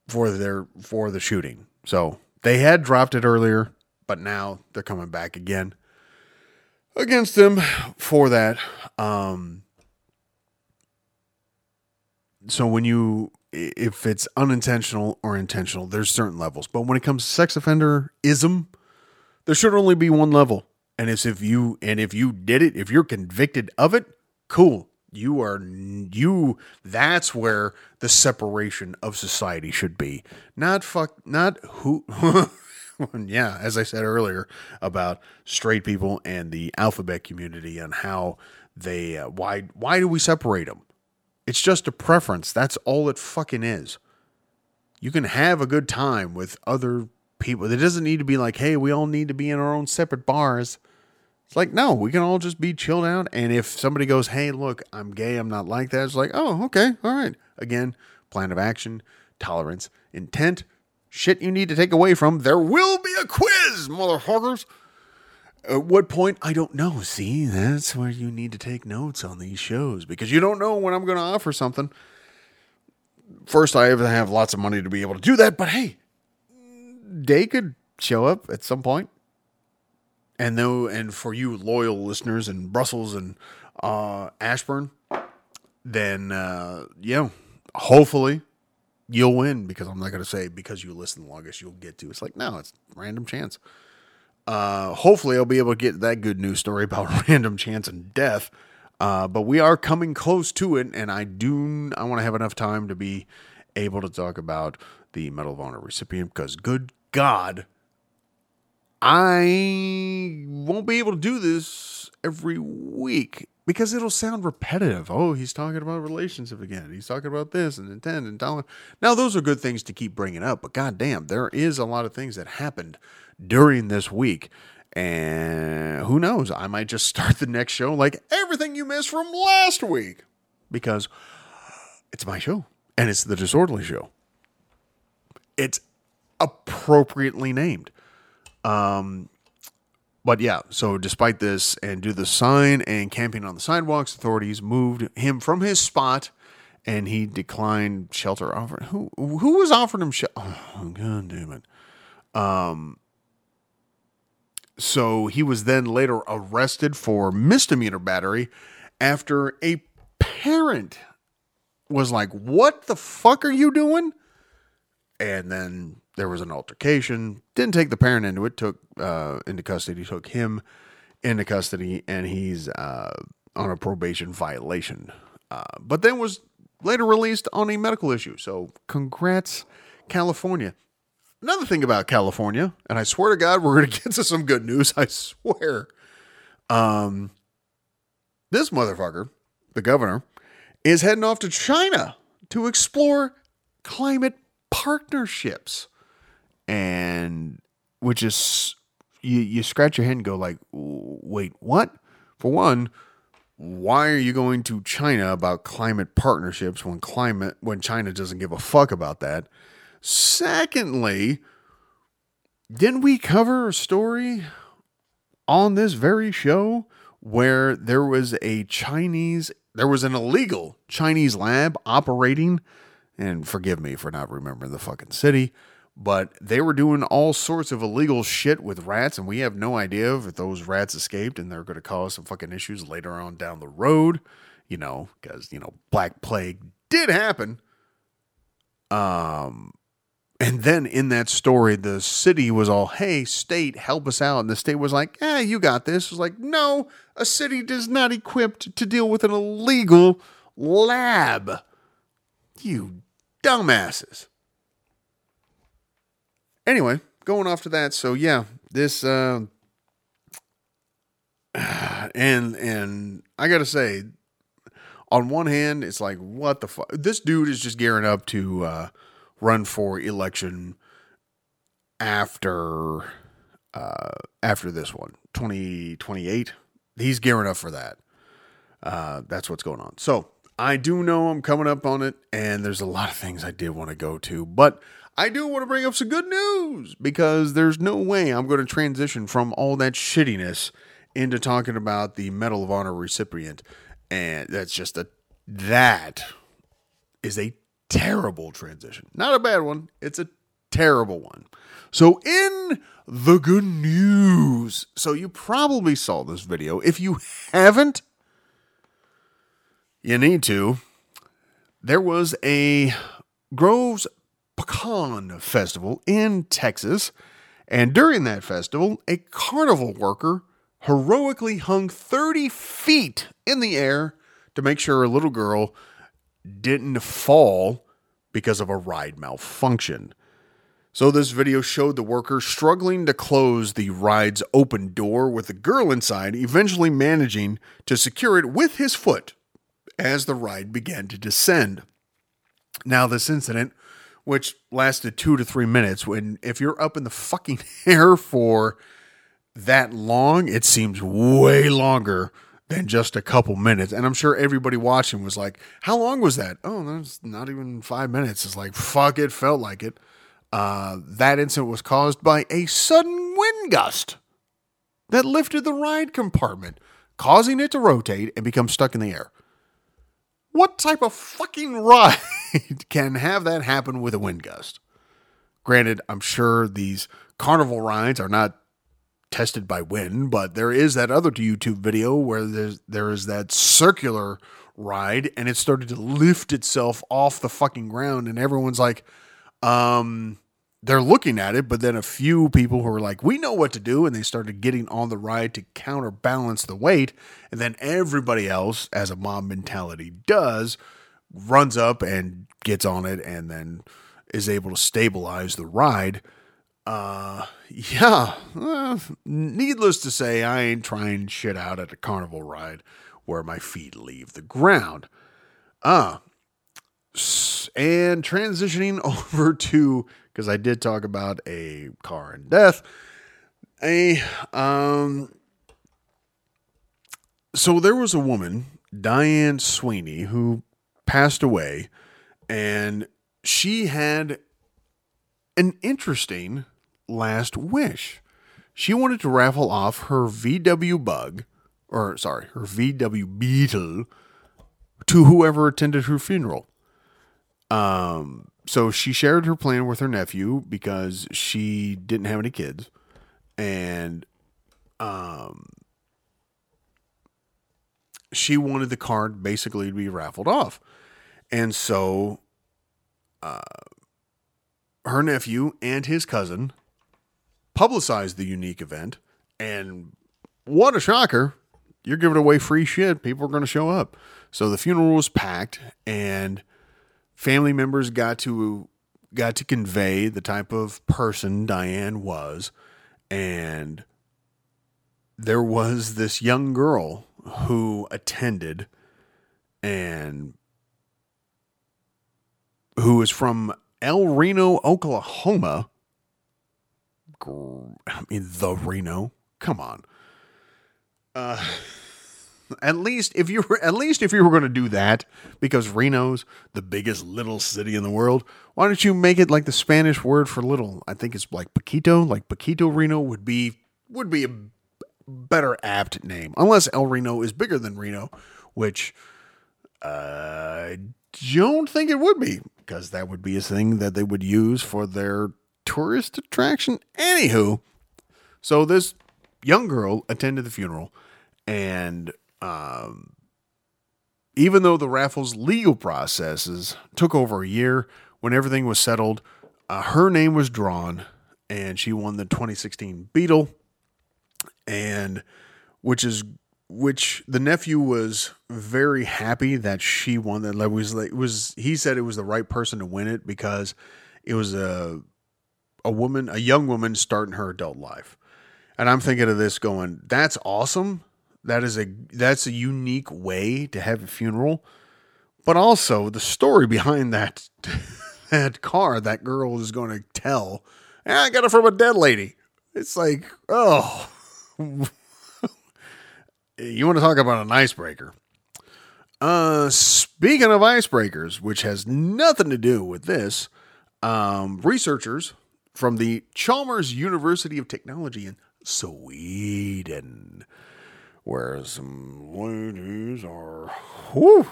for their for the shooting. So they had dropped it earlier, but now they're coming back again against him for that. Um, so when you if it's unintentional or intentional, there's certain levels. But when it comes to sex offender ism, there should only be one level. And it's if you and if you did it, if you're convicted of it, cool. You are you that's where the separation of society should be. Not fuck not who yeah, as I said earlier about straight people and the alphabet community and how they uh, why why do we separate them? It's just a preference. That's all it fucking is. You can have a good time with other people. It doesn't need to be like, hey, we all need to be in our own separate bars. It's like, no, we can all just be chilled out. And if somebody goes, hey, look, I'm gay, I'm not like that, it's like, oh, okay, all right. Again, plan of action, tolerance, intent, shit you need to take away from. There will be a quiz, motherfuckers. At what point? I don't know. See, that's where you need to take notes on these shows because you don't know when I'm going to offer something. First, I have have lots of money to be able to do that, but hey, they could show up at some point. And though, and for you loyal listeners in Brussels and uh, Ashburn, then uh, yeah, hopefully you'll win because I'm not going to say because you listen the longest you'll get to. It's like no, it's random chance. Uh, hopefully I'll be able to get that good news story about random chance and death. Uh, but we are coming close to it, and I do I want to have enough time to be able to talk about the Medal of Honor recipient because good God, I won't be able to do this every week because it'll sound repetitive. Oh, he's talking about relationship again. He's talking about this and intent and talent. Now, those are good things to keep bringing up, but goddamn, there is a lot of things that happened during this week. And who knows? I might just start the next show like everything you missed from last week because it's my show and it's the Disorderly Show. It's appropriately named. Um, but yeah, so despite this, and due to the sign and camping on the sidewalks, authorities moved him from his spot, and he declined shelter offer. Who who was offering him shelter? Oh, God damn it! Um, so he was then later arrested for misdemeanor battery after a parent was like, "What the fuck are you doing?" And then there was an altercation. Didn't take the parent into it. Took uh, into custody. Took him into custody, and he's uh, on a probation violation. Uh, but then was later released on a medical issue. So congrats, California. Another thing about California, and I swear to God, we're going to get to some good news. I swear. Um, this motherfucker, the governor, is heading off to China to explore climate partnerships. And which is you you scratch your head and go like, wait, what? For one, why are you going to China about climate partnerships when climate when China doesn't give a fuck about that? Secondly, didn't we cover a story on this very show where there was a Chinese there was an illegal Chinese lab operating and forgive me for not remembering the fucking city, but they were doing all sorts of illegal shit with rats, and we have no idea if those rats escaped and they're going to cause some fucking issues later on down the road, you know, because, you know, Black Plague did happen. Um, and then in that story, the city was all, hey, state, help us out. And the state was like, eh, you got this. It was like, no, a city is not equipped to deal with an illegal lab. You dumbasses. Anyway, going off to that. So yeah, this uh, and and I gotta say, on one hand, it's like what the fuck. This dude is just gearing up to uh, run for election after uh, after this one, 2028. He's gearing up for that. Uh, that's what's going on. So I do know I'm coming up on it, and there's a lot of things I did want to go to, but I do want to bring up some good news because there's no way I'm going to transition from all that shittiness into talking about the Medal of Honor recipient. And that's just a, that is a terrible transition. Not a bad one, it's a terrible one. So, in the good news, so you probably saw this video. If you haven't, you need to. There was a Groves Pecan Festival in Texas, and during that festival, a carnival worker heroically hung 30 feet in the air to make sure a little girl didn't fall because of a ride malfunction. So, this video showed the worker struggling to close the ride's open door with the girl inside, eventually managing to secure it with his foot as the ride began to descend. Now, this incident, which lasted two to three minutes, when if you're up in the fucking air for that long, it seems way longer than just a couple minutes. And I'm sure everybody watching was like, How long was that? Oh, that's not even five minutes. It's like, fuck, it felt like it. Uh, that incident was caused by a sudden wind gust that lifted the ride compartment, causing it to rotate and become stuck in the air. What type of fucking ride can have that happen with a wind gust? Granted, I'm sure these carnival rides are not tested by wind, but there is that other YouTube video where there's there is that circular ride and it started to lift itself off the fucking ground and everyone's like um they're looking at it, but then a few people who are like, we know what to do, and they started getting on the ride to counterbalance the weight. And then everybody else, as a mob mentality does, runs up and gets on it and then is able to stabilize the ride. Uh, yeah, uh, needless to say, I ain't trying shit out at a carnival ride where my feet leave the ground. Uh, and transitioning over to because I did talk about a car and death. A um so there was a woman, Diane Sweeney, who passed away, and she had an interesting last wish. She wanted to raffle off her VW Bug, or sorry, her VW Beetle to whoever attended her funeral. Um, so she shared her plan with her nephew because she didn't have any kids, and um, she wanted the card basically to be raffled off, and so, uh, her nephew and his cousin publicized the unique event, and what a shocker! You're giving away free shit. People are going to show up. So the funeral was packed, and family members got to got to convey the type of person Diane was and there was this young girl who attended and who was from El Reno, Oklahoma. I mean, the Reno. Come on. Uh, at least if you were at least if you were going to do that, because Reno's the biggest little city in the world, why don't you make it like the Spanish word for little? I think it's like Paquito. Like Paquito Reno would be would be a better apt name, unless El Reno is bigger than Reno, which I don't think it would be, because that would be a thing that they would use for their tourist attraction. Anywho, so this young girl attended the funeral, and um, even though the raffle's legal processes took over a year, when everything was settled, uh, her name was drawn, and she won the 2016 Beetle, and which is which the nephew was very happy that she won that. Was was he said it was the right person to win it because it was a a woman, a young woman starting her adult life. And I'm thinking of this going, that's awesome. That is a that's a unique way to have a funeral. But also the story behind that that car that girl is going to tell. "Yeah, I got it from a dead lady. It's like, oh. you want to talk about an icebreaker. Uh speaking of icebreakers, which has nothing to do with this, um, researchers from the Chalmers University of Technology in Sweden, where some ladies are, whew,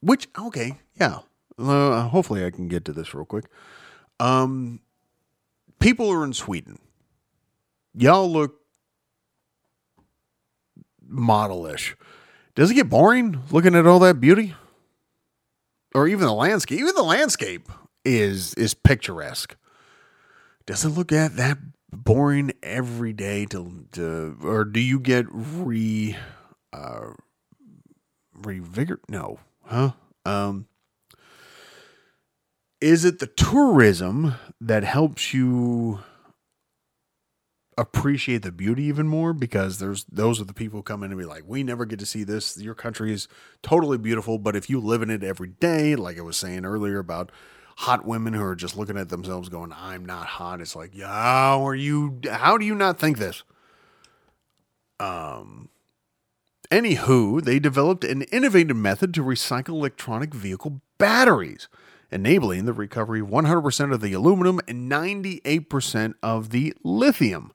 which okay, yeah. Uh, hopefully, I can get to this real quick. Um, people are in Sweden. Y'all look modelish. Does it get boring looking at all that beauty? Or even the landscape? Even the landscape is is picturesque. Does it look at that boring every day to, to or do you get re uh revigor no huh um is it the tourism that helps you appreciate the beauty even more because there's those are the people come in and be like we never get to see this. Your country is totally beautiful but if you live in it every day like i was saying earlier about hot women who are just looking at themselves going i'm not hot. It's like yeah how are you how do you not think this? Um anywho they developed an innovative method to recycle electronic vehicle batteries enabling the recovery of 100% of the aluminum and 98% of the lithium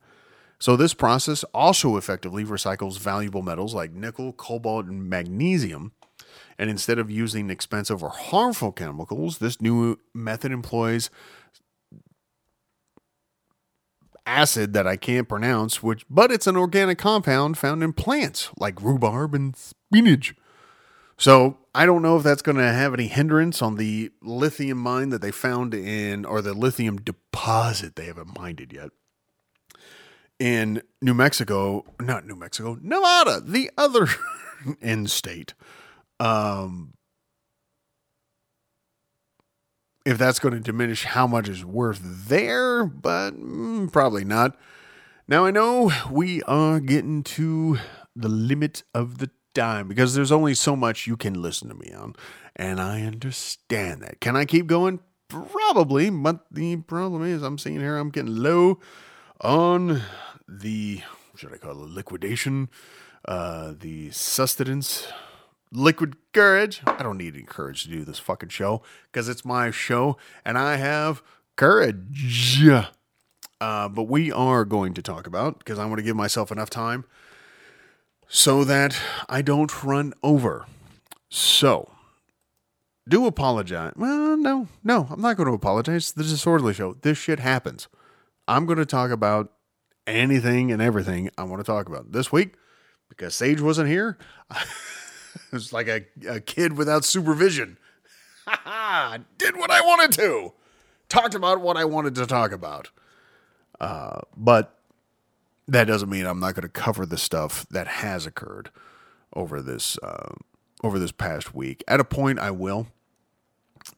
so this process also effectively recycles valuable metals like nickel, cobalt, and magnesium. And instead of using expensive or harmful chemicals, this new method employs acid that I can't pronounce, which but it's an organic compound found in plants like rhubarb and spinach. So I don't know if that's going to have any hindrance on the lithium mine that they found in, or the lithium deposit they haven't mined yet in New Mexico, not New Mexico, Nevada, the other end state. Um, if that's going to diminish how much is worth there, but mm, probably not. Now I know we are getting to the limit of the time because there's only so much you can listen to me on, and I understand that. Can I keep going? Probably, but the problem is I'm seeing here I'm getting low on the should I call it liquidation, uh, the sustenance, liquid courage. I don't need any courage to do this fucking show because it's my show and I have courage. Uh, but we are going to talk about because I want to give myself enough time so that I don't run over. So, do apologize. Well, no, no, I'm not going to apologize. Is a Swordley show. This shit happens. I'm going to talk about anything and everything I want to talk about this week because Sage wasn't here. it was like a, a kid without supervision. I did what I wanted to, talked about what I wanted to talk about. Uh, but that doesn't mean I'm not going to cover the stuff that has occurred over this uh, over this past week. At a point, I will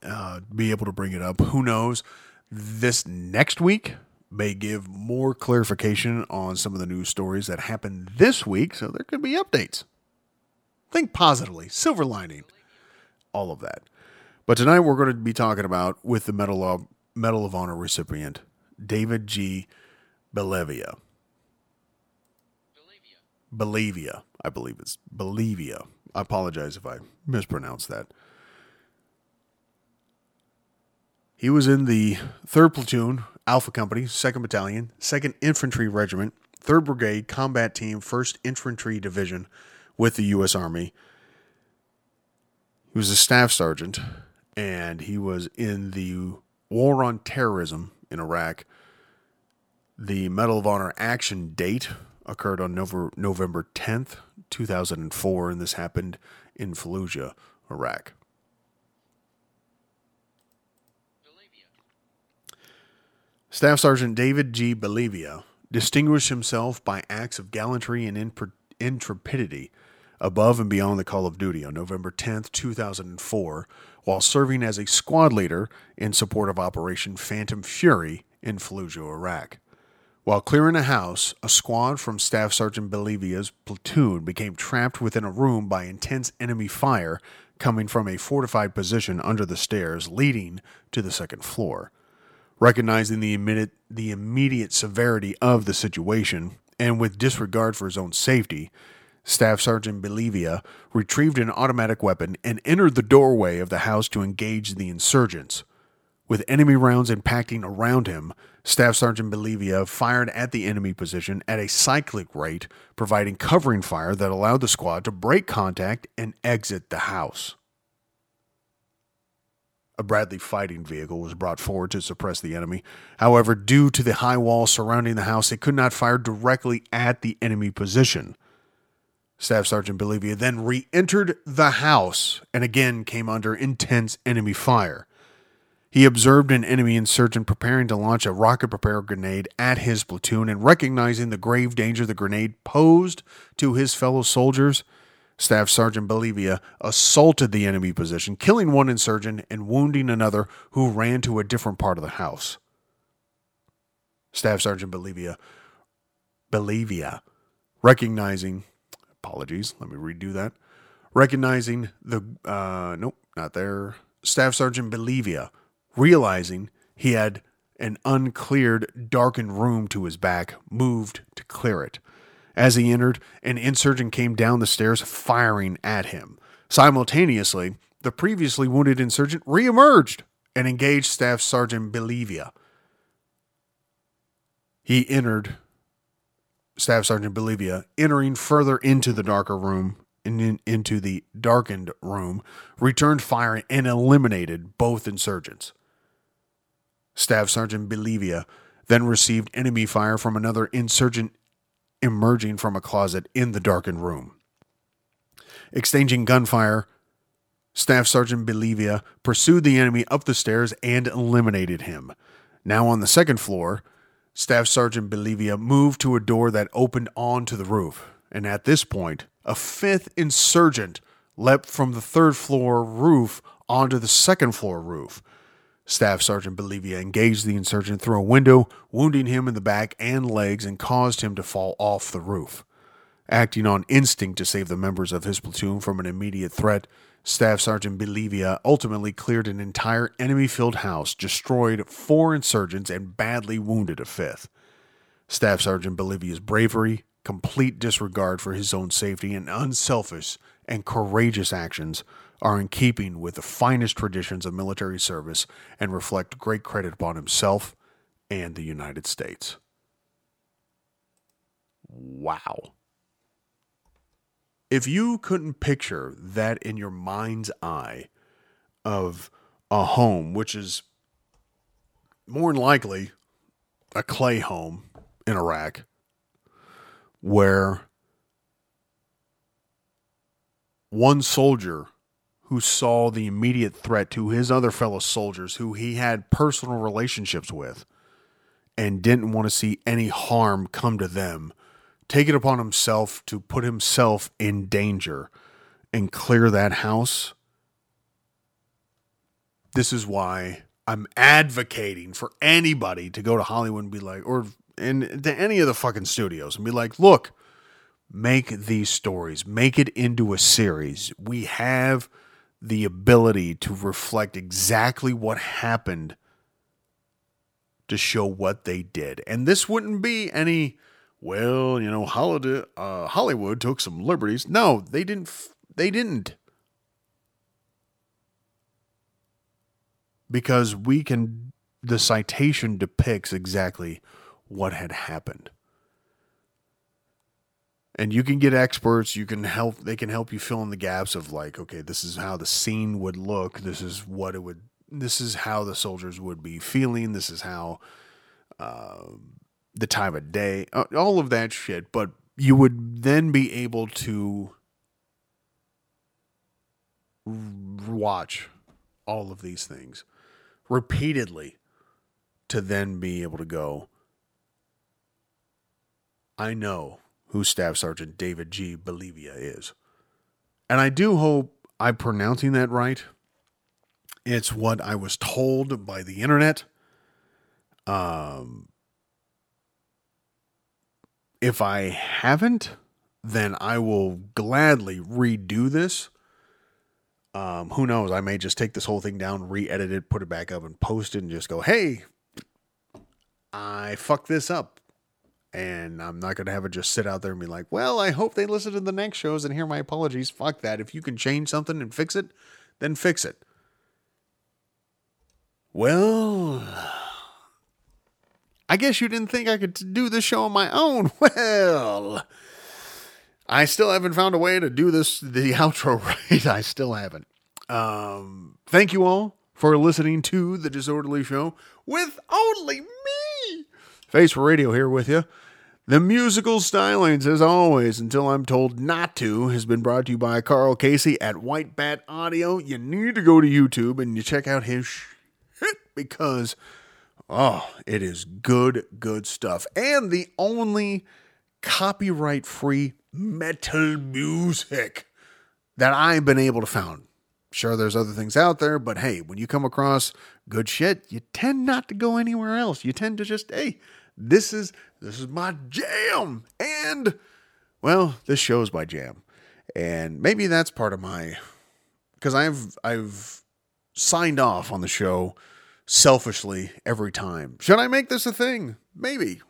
uh, be able to bring it up. Who knows? This next week may give more clarification on some of the news stories that happened this week, so there could be updates. Think positively, silver lining, all of that. But tonight we're going to be talking about with the Medal of, Medal of Honor recipient, David G. Bellavia. Bellavia, I believe it's Bellavia. I apologize if I mispronounced that. He was in the 3rd Platoon, Alpha Company, 2nd Battalion, 2nd Infantry Regiment, 3rd Brigade, Combat Team, 1st Infantry Division with the U.S. Army. He was a staff sergeant, and he was in the War on Terrorism in Iraq. The Medal of Honor action date occurred on November, November 10th, 2004, and this happened in Fallujah, Iraq. Staff Sergeant David G. Bellavia distinguished himself by acts of gallantry and intrepidity above and beyond the call of duty on November 10, 2004, while serving as a squad leader in support of Operation Phantom Fury in Fallujah, Iraq. While clearing a house, a squad from Staff Sergeant Bellavia's platoon became trapped within a room by intense enemy fire coming from a fortified position under the stairs leading to the second floor. Recognizing the immediate, the immediate severity of the situation, and with disregard for his own safety, Staff Sergeant Bellavia retrieved an automatic weapon and entered the doorway of the house to engage the insurgents. With enemy rounds impacting around him, Staff Sergeant Bellavia fired at the enemy position at a cyclic rate, providing covering fire that allowed the squad to break contact and exit the house. A Bradley fighting vehicle was brought forward to suppress the enemy. However, due to the high wall surrounding the house, it could not fire directly at the enemy position. Staff Sergeant Bellavia then re entered the house and again came under intense enemy fire. He observed an enemy insurgent preparing to launch a rocket propelled grenade at his platoon and recognizing the grave danger the grenade posed to his fellow soldiers, Staff Sergeant Bellavia assaulted the enemy position, killing one insurgent and wounding another who ran to a different part of the house. Staff Sergeant Bellavia Bellavia recognizing apologies, let me redo that. Recognizing the uh nope, not there. Staff Sergeant Bellavia realizing he had an uncleared, darkened room to his back, moved to clear it. As he entered, an insurgent came down the stairs firing at him. Simultaneously, the previously wounded insurgent reemerged and engaged Staff Sergeant Bellavia. He entered Staff Sergeant Bellavia, entering further into the darker room and in, into the darkened room, returned fire and eliminated both insurgents. Staff Sergeant Bellavia then received enemy fire from another insurgent emerging from a closet in the darkened room. Exchanging gunfire, Staff Sergeant Bellavia pursued the enemy up the stairs and eliminated him. Now on the second floor, Staff Sergeant Bellavia moved to a door that opened onto the roof, and at this point, a fifth insurgent leapt from the third floor roof onto the second floor roof. Staff Sergeant Bellavia engaged the insurgent through a window, wounding him in the back and legs and caused him to fall off the roof. Acting on instinct to save the members of his platoon from an immediate threat, Staff Sergeant Bellavia ultimately cleared an entire enemy filled house, destroyed four insurgents, and badly wounded a fifth. Staff Sergeant Bellavia's bravery, complete disregard for his own safety, and unselfish and courageous actions are in keeping with the finest traditions of military service and reflect great credit upon himself and the United States. Wow. If you couldn't picture that in your mind's eye of a home, which is more than likely a clay home in Iraq, where one soldier who saw the immediate threat to his other fellow soldiers who he had personal relationships with and didn't want to see any harm come to them, take it upon himself to put himself in danger and clear that house. This is why I'm advocating for anybody to go to Hollywood and be like, or and to any of the fucking studios and be like, look, make these stories, make it into a series. We have the ability to reflect exactly what happened to show what they did. And this wouldn't be any, well, you know, Hollywood, uh, Hollywood took some liberties. No, they didn't. They didn't. Because we can, the citation depicts exactly what had happened. And you can get experts, you can help, they can help you fill in the gaps of like, okay, this is how the scene would look, this is what it would, this is how the soldiers would be feeling, this is how uh, the time of day, all of that shit. But you would then be able to watch all of these things repeatedly to then be able to go, I know who Staff Sergeant David G. Bellavia is. And I do hope I'm pronouncing that right. It's what I was told by the internet. Um, if I haven't, then I will gladly redo this. Um, who knows? I may just take this whole thing down, re-edit it, put it back up, and post it, and just go, "Hey, I fucked this up," and I'm not gonna have it just sit out there and be like, "Well, I hope they listen to the next shows and hear my apologies." Fuck that. If you can change something and fix it, then fix it. Well, I guess you didn't think I could do this show on my own. Well, I still haven't found a way to do this the outro right. I still haven't. Um, thank you all for listening to the Disorderly Show with only me. Face for Radio here with you. The musical stylings, as always, until I'm told not to, has been brought to you by Karl Casey at White Bat Audio. You need to go to YouTube and you check out his shit because Oh, it is good, good stuff. And the only copyright free metal music that I've been able to found. Sure, there's other things out there, but hey, when you come across good shit, you tend not to go anywhere else. You tend to just, hey, this is this is my jam. And well, this show's my jam. And maybe that's part of my because I've I've signed off on the show selfishly every time. Should I make this a thing? Maybe.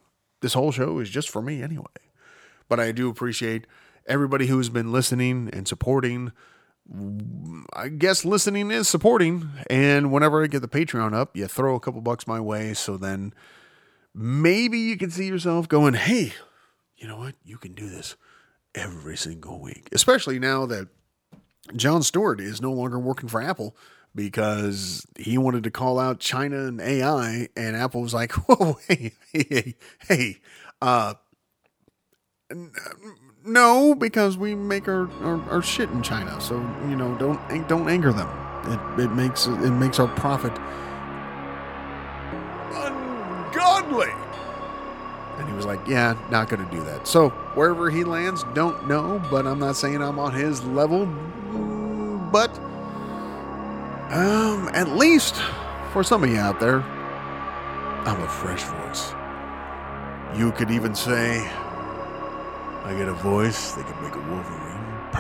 This whole show is just for me anyway. But I do appreciate everybody who's been listening and supporting. I guess listening is supporting. And whenever I get the Patreon up, you throw a couple bucks my way. So then maybe you can see yourself going, hey, you know what? You can do this every single week. Especially now that Jon Stewart is no longer working for Apple because he wanted to call out China and AI, and Apple was like, "Whoa, hey, hey, hey, uh, no, because we make our, our, our shit in China, so you know, don't don't anger them. It it makes it makes our profit ungodly." And he was like, "Yeah, not going to do that." So wherever he lands, don't know, but I'm not saying I'm on his level, but. Um, at least for some of you out there, I'm a fresh voice. You could even say I get a voice that can make a Wolverine